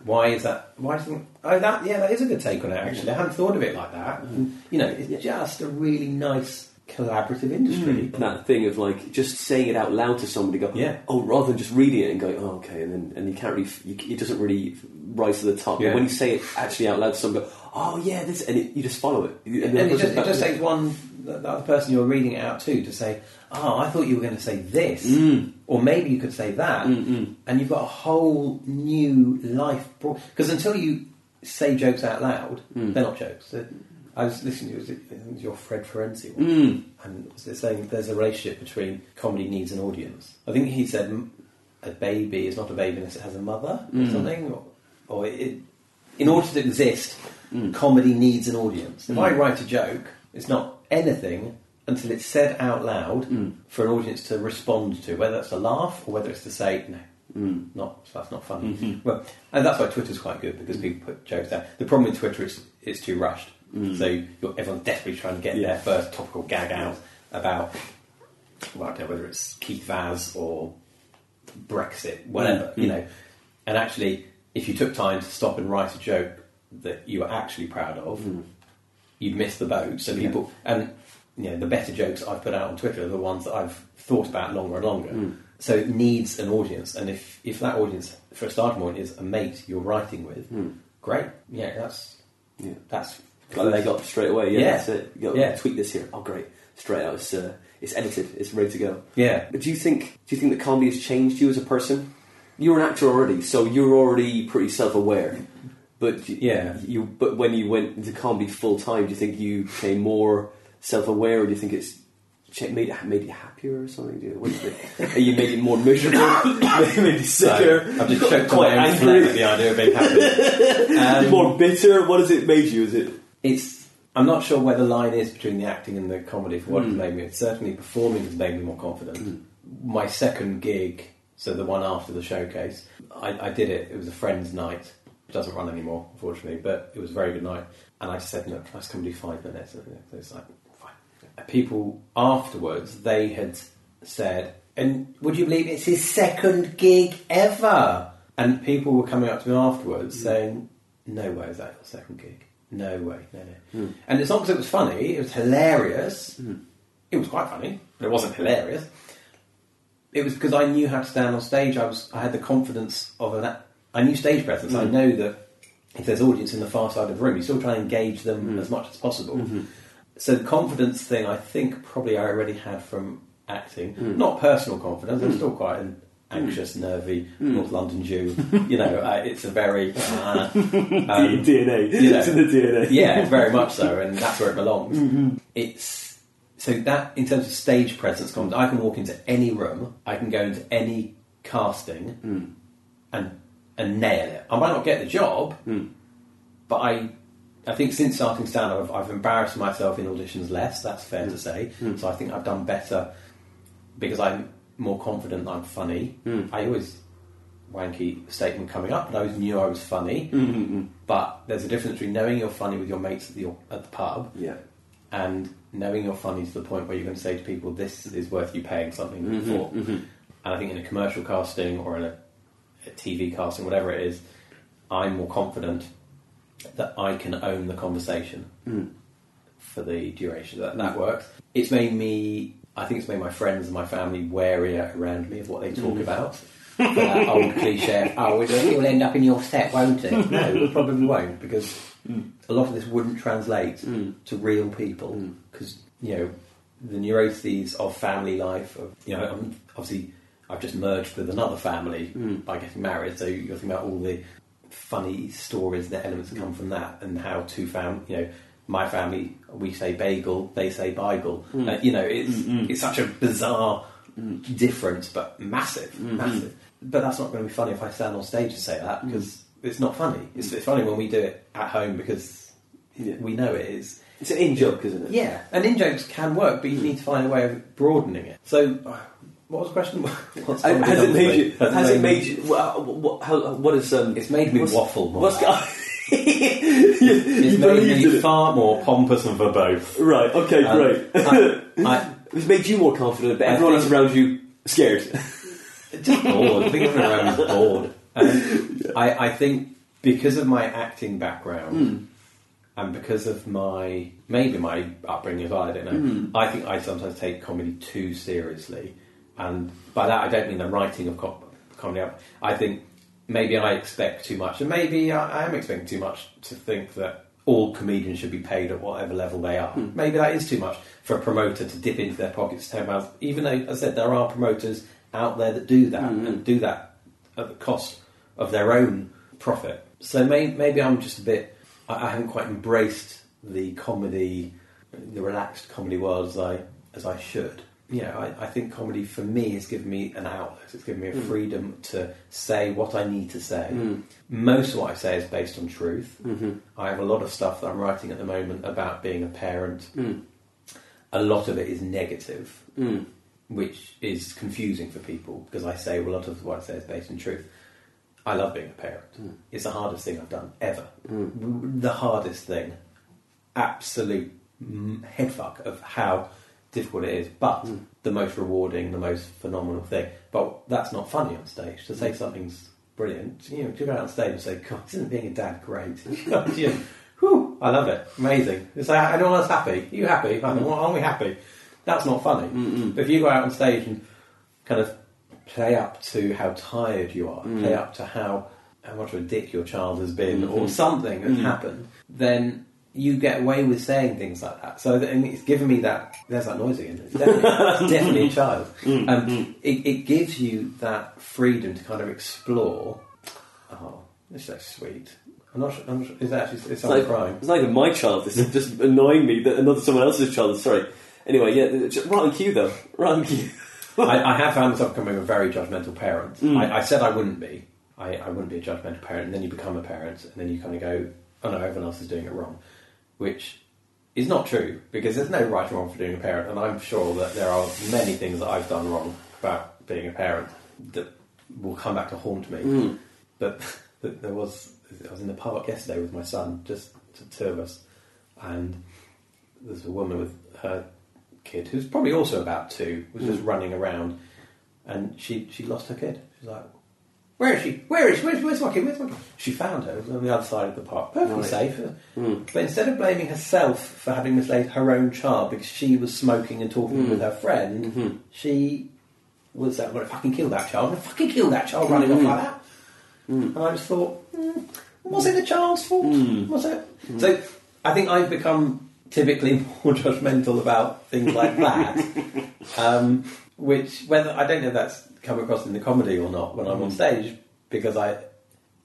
Why is that? Why isn't? Oh, that yeah, that is a good take on it. Actually, I hadn't thought of it like that. And, you know, it's just a really nice collaborative industry. That thing of like just saying it out loud to somebody, go, Yeah. oh, rather than just reading it and going, oh, okay, and then and you can't really, you, it doesn't really rise to the top. Yeah. But when you say it actually out loud to somebody, go, oh yeah, this, and it, you just follow it. And, And, it, just, it just takes one, the other person you're reading it out to, to say, "Oh, I thought you were going to say this," Mm. or maybe you could say that, Mm, mm. and you've got a whole new life. Because until you say jokes out loud, Mm. they're not jokes. They're- I was listening to it was, it was your Fred Ferenczi one. Mm. and they're saying there's a relationship between comedy needs an audience. I think he said a baby is not a baby unless it has a mother or Mm. something, or, or it, in order to exist, Mm. comedy needs an audience. If Mm. I write a joke, it's not anything until it's said out loud Mm. for an audience to respond to, whether that's a laugh or whether it's to say no. Mm. Not that's not funny. Mhm. Well, and that's why Twitter's quite good because people put jokes down. The problem with Twitter is it's too rushed. Mm. So you're, everyone's desperately trying to get Yeah. their first topical gag out about well, I don't know whether it's Keith Vaz or Brexit, whatever, Mm. you know. And actually, if you took time to stop and write a joke that you were actually proud of, you'd miss the boat. So people and you know the better jokes I've put out on Twitter are the ones that I've thought about longer and longer. Mm. So it needs an audience, and if if that audience, for a starting point, is a mate you're writing with, Mm. great. Yeah, that's Yeah. that's Got a leg up straight away. Yeah, Yeah. that's it. You got Yeah. to tweak this here. Oh, great! Straight out. It's uh, it's edited. It's ready to go. Yeah, But do you think do you think that comedy has changed you as a person? You're an actor already, so you're already pretty self-aware. But Yeah. you but when you went into comedy full time, do you think you became more self-aware, or do you think it's made made you happier or something? Do you, what do you think? Are you made you more miserable? made So sicker? I've just choked on quite angry. at the idea of being happy. Um, more bitter. What has it made you? Is it? it's I'm not sure where the line is between the acting and the comedy for what Mm. has made me. It's certainly performing has made me more confident. Mm. My second gig, so the one after the showcase, I, I did it. It was a friend's night. It doesn't run anymore, unfortunately, but it was a very good night. And I said, "No, can I just come do five minutes?" And it's like. People afterwards, they had said, "And would you believe it's his second gig ever?" And people were coming up to me afterwards saying, "No way is that your second gig." No way, no, no. Mm. And it's not because it was funny, it was hilarious. Mm. It was quite funny, but it wasn't hilarious. It was because I knew how to stand on stage. I was, I had the confidence of an, I knew stage presence. I Mm. know that if there's audience in the far side of the room, you still try and engage them Mm. as much as possible. Mhm. So the confidence thing, I think probably I already had from acting. Mm. Not personal confidence. I'm Mm. still quite an anxious, nervy Mm. North London Jew. you know, uh, it's a very uh, um, DNA. you know, it's in the DNA. yeah, very much so, and that's where it belongs. Mhm. It's so that in terms of stage presence, comes. I can walk into any room, I can go into any casting Mm. and and nail it. I might not get the job, Mm. but I. I think since starting stand up, I've, I've embarrassed myself in auditions less, that's fair to hmm. say. Mm. So I think I've done better because I'm more confident that I'm funny. Mm. I always wanky statement coming up, but I always knew I was funny. Hmm, hmm, but there's a difference between knowing you're funny with your mates at the at the pub Yeah. and knowing you're funny to the point where you're going to say to people, "This is worth you paying something mm-hmm, for." Mm-hmm. And I think in a commercial casting or in a, a TV casting, whatever it is, I'm more confident that I can own the conversation hmm. for the duration. That that works. It's made me. I think it's made my friends and my family warier around me of what they talk hmm. about. For that old cliche, oh, it will end up in your set, won't it? Hmm. No, it probably won't, because a lot of this wouldn't translate to real people. Because, you know, the neuroses of family life, of, you know, I'm, obviously I've just merged with another family by getting married, so you're thinking about all the funny stories, the elements that come from that, and how two fam, you know, my family, we say bagel, they say Bible. Mm. Uh, you know, it's mm, mm. it's such a bizarre difference, but massive, mm-hmm. massive. But that's not going to be funny if I stand on stage and say that because it's not funny. It's, it's funny when we do it at home because Yeah. we know it is. It's an in joke, isn't it? Yeah, and in jokes can work, but you need to find a way of broadening it. So, what was the question? What's Uh, Has it made you? Has it Has it made you? What, what, how, what is um? It's made me waffle more. What's you, It's you made me it. far more pompous and verbose. Right. Okay. Um, great. I, I, it's made you more confident, but I everyone else around you scared. just bored. I think everyone around me is bored. Um, I, I think because of my acting background and because of my maybe my upbringing as well, I don't know. I think I sometimes take comedy too seriously, and by that I don't mean the writing of co- comedy. I think maybe I expect too much, and maybe I, I am expecting too much to think that all comedians should be paid at whatever level they are. Hmm. Maybe that is too much for a promoter to dip into their pockets ten pounds. Even though, as I said, there are promoters out there that do that hmm. and do that at the cost of their own profit. So may, maybe I'm just a bit. I, I haven't quite embraced the comedy, the relaxed comedy world as I as I should. Yeah, I, I think comedy for me has given me an outlet. It's given me a hmm. freedom to say what I need to say. Hmm. Most of what I say is based on truth. Mm-hmm. I have a lot of stuff that I'm writing at the moment about being a parent. Hmm. A lot of it is negative, which is confusing for people because I say well, a lot of what I say is based on truth. I love being a parent. It's the hardest thing I've done ever. W- The hardest thing. Absolute mm, headfuck of how difficult it is, but hmm. the most rewarding, the most phenomenal thing. But that's not funny on stage. To say something's brilliant, you know, to go out on stage and say, God, isn't being a dad great? Whew, I love it. Amazing. It's like, anyone else happy? you happy? Hmm. Well, aren't we happy? That's not funny. But if you go out on stage and kind of play up to how tired you are, mm. play up to how how much of a dick your child has been, mm-hmm. or something has mm-hmm. happened, then you get away with saying things like that. So it's given me that. There's that noise again. It's definitely, it's definitely a child. Mm, mm. Um, it, it gives you that freedom to kind of explore. Oh, this is sweet. I'm not sure. I'm not sure is that actually It's like, crying? it's not even my child. This is just annoying me that another someone else's child. Sorry. Anyway, yeah, it's right on cue though. Right on cue. I, I have found myself becoming a very judgmental parent. Mm. I, I said I wouldn't be. I, I wouldn't be a judgmental parent, and then you become a parent, and then you kind of go, "Oh no, everyone else is doing it wrong," which is not true because there's no right or wrong for being a parent, and I'm sure that there are many things that I've done wrong about being a parent that will come back to haunt me. Hmm. But there was, I was in the park yesterday with my son, just t- two of us, and there's a woman with her kid who's probably also about two, was just hmm. running around, and she she lost her kid. She's like, "Where is she? Where is where's, where's my? Where's my? She found her. On the other side of the park, perfectly Right. safe. Hmm. But instead of blaming herself for having mislaid her own child because she was smoking and talking hmm. with her friend, hmm. she was like, "I'm going to fucking kill that child. I'm going to fucking kill that child running off like that." And I just thought, mm, was it the child's fault? Was it? So I think I've become typically more judgmental about things like that. um, which, whether I don't know if that's come across in the comedy or not when I'm on mm. stage, because I,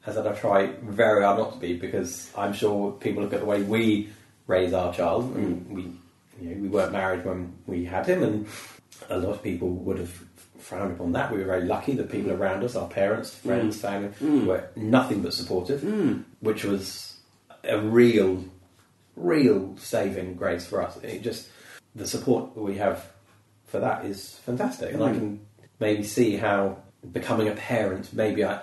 as I try very hard not to be, because I'm sure people look at the way we raise our child, and mm. we, you know, we weren't married when we had him, and a lot of people would have frowned upon that. We were very lucky that people around us, our parents, mm. friends, family, were nothing but supportive, which was a real, real saving grace for us. It just the support that we have for that is fantastic, and I can maybe see how becoming a parent, maybe I,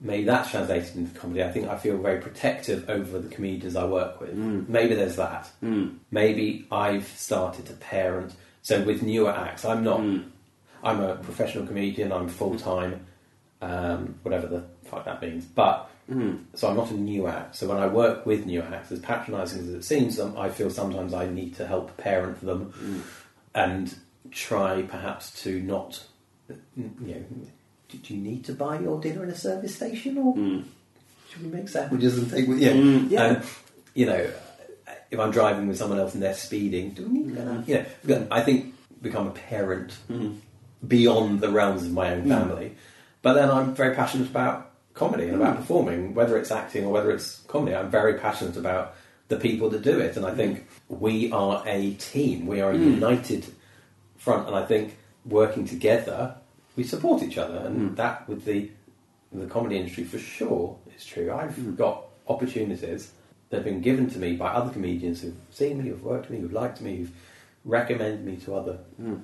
maybe that's translated into comedy. I think I feel very protective over the comedians I work with. Hmm. Maybe there's that. Hmm. Maybe I've started to parent. So with newer acts, I'm not. Hmm. I'm a professional comedian. I'm full time, um, whatever the fuck that means. But so I'm not a new act. So when I work with new acts, as patronising as it seems, um, I feel sometimes I need to help parent them and try perhaps to not, you know, do you need to buy your dinner in a service station or hmm. should we make sandwiches and take with you? yeah. Um, you know, if I'm driving with someone else and they're speeding, do we need to? You know, hmm. I think become a parent hmm. beyond the realms of my own family. But then I'm very passionate about comedy and about performing, whether it's acting or whether it's comedy. I'm very passionate about the people that do it, and I think we are a team. We are a united front, and I think working together, we support each other, and hmm. that with the the comedy industry for sure is true. I've hmm. got opportunities that have been given to me by other comedians who've seen me, who've worked with me, who've liked me, who've recommended me to other hmm.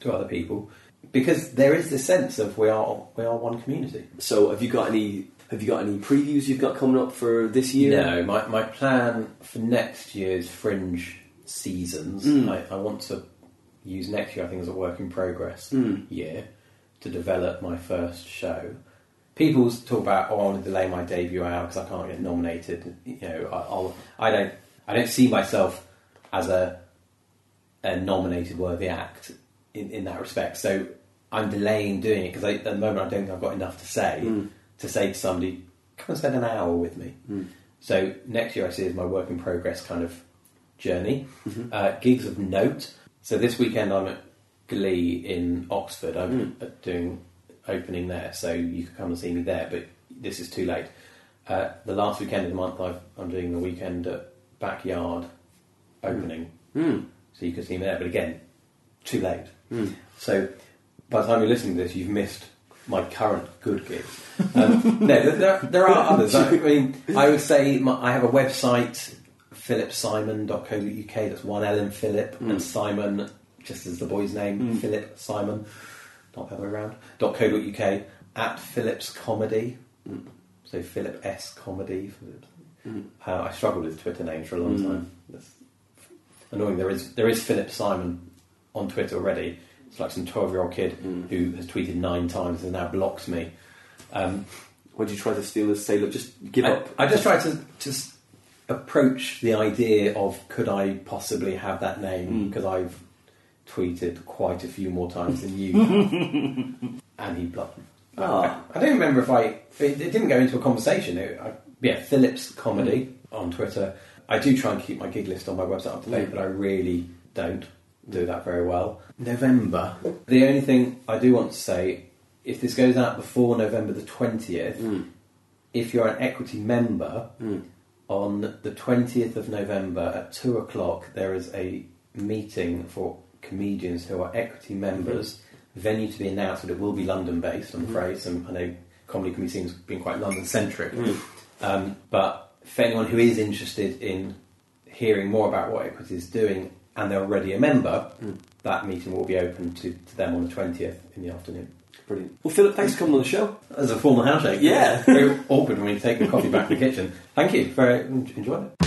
to other people because there is this sense of we are we are one community. So, have you got any? Have you got any previews you've got coming up for this year? No, my, my plan for next year's Fringe seasons, I, I want to use next year, I think, as a work in progress hmm. year to develop my first show. People talk about, oh, I want to delay my debut out because I can't get nominated. You know, I, I'll, I don't, I don't see myself as a, a nominated worthy act in, in that respect. So I'm delaying doing it because at the moment I don't think I've got enough to say hmm. to say to somebody, come and spend an hour with me. Hmm. So next year I see as my work in progress kind of journey. Mm-hmm. Uh, gigs of note. So this weekend I'm at Glee in Oxford. I'm uh, doing opening there, so you can come and see me there. But this is too late. Uh, the last weekend of the month I've, I'm doing the weekend at Backyard opening, so you can see me there. But again, too late. So by the time you're listening to this, you've missed my current good gig. Um, no, there- there, there are others. I mean, I would say my, I have a website, philipsimon.co.uk. That's one L in Philip and hmm. Simon, just as the boy's name, hmm. Philip Simon, not the other way around. .co.uk at Philip's Comedy. Hmm. So Philip S Comedy. Philip. Uh, I struggled with Twitter names for a long time. That's annoying. There is there is Philip Simon on Twitter already. It's like some twelve-year-old kid who has tweeted nine times and now blocks me. Um, Would you try to steal this? Say, look, just give I, up. I just tried to just approach the idea of could I possibly have that name mm. because I've tweeted quite a few more times than you, and he blocked me. Ah. I, I don't remember if I. It, it didn't go into a conversation. It, I, yeah, Philips Comedy mm. on Twitter. I do try and keep my gig list on my website up to date, mm. but I really don't do that very well. November. The only thing I do want to say, if this goes out before November the twentieth, if you're an equity member, on the 20th of November at 2 o'clock, there is a meeting for comedians who are equity mm-hmm. members. Venue to be announced, but it will be London based, I'm mm-hmm. afraid. Some, I know comedy can be seen as being quite London centric. Mm. Um, but for anyone who is interested in hearing more about what equity is doing and they're already a member, mm. that meeting will be open to, to them on the 20th in the afternoon. Brilliant. Well, Philip, thanks for coming on the show. As a formal handshake. Yeah. Very awkward when we take the coffee back to the kitchen. Thank you. Very enjoyed it.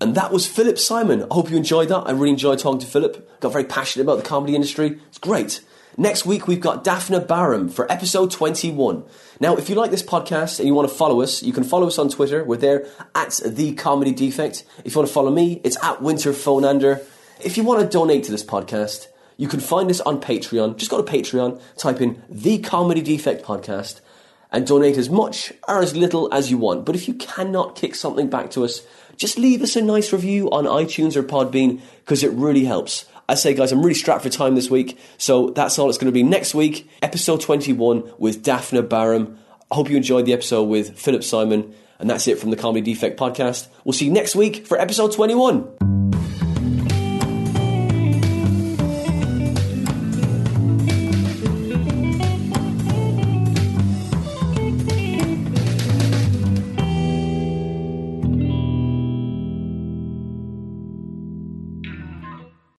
And that was Philip Simon. I hope you enjoyed that. I really enjoyed talking to Philip. Got very passionate about the comedy industry. It's great. Next week, we've got Daphne Barham for episode 21. Now, if you like this podcast and you want to follow us, you can follow us on Twitter. We're there at The Comedy Defect. If you want to follow me, it's at Winter Phonander. If you want to donate to this podcast, you can find us on Patreon. Just go to Patreon, type in The Comedy Defect Podcast, and donate as much or as little as you want. But if you cannot kick something back to us, just leave us a nice review on iTunes or Podbean because it really helps. I say, guys, I'm really strapped for time this week, so that's all it's going to be next week, episode 21 with Daphne Barham. I hope you enjoyed the episode with Philip Simon, and that's it from the Comedy Defect podcast. We'll see you next week for episode 21.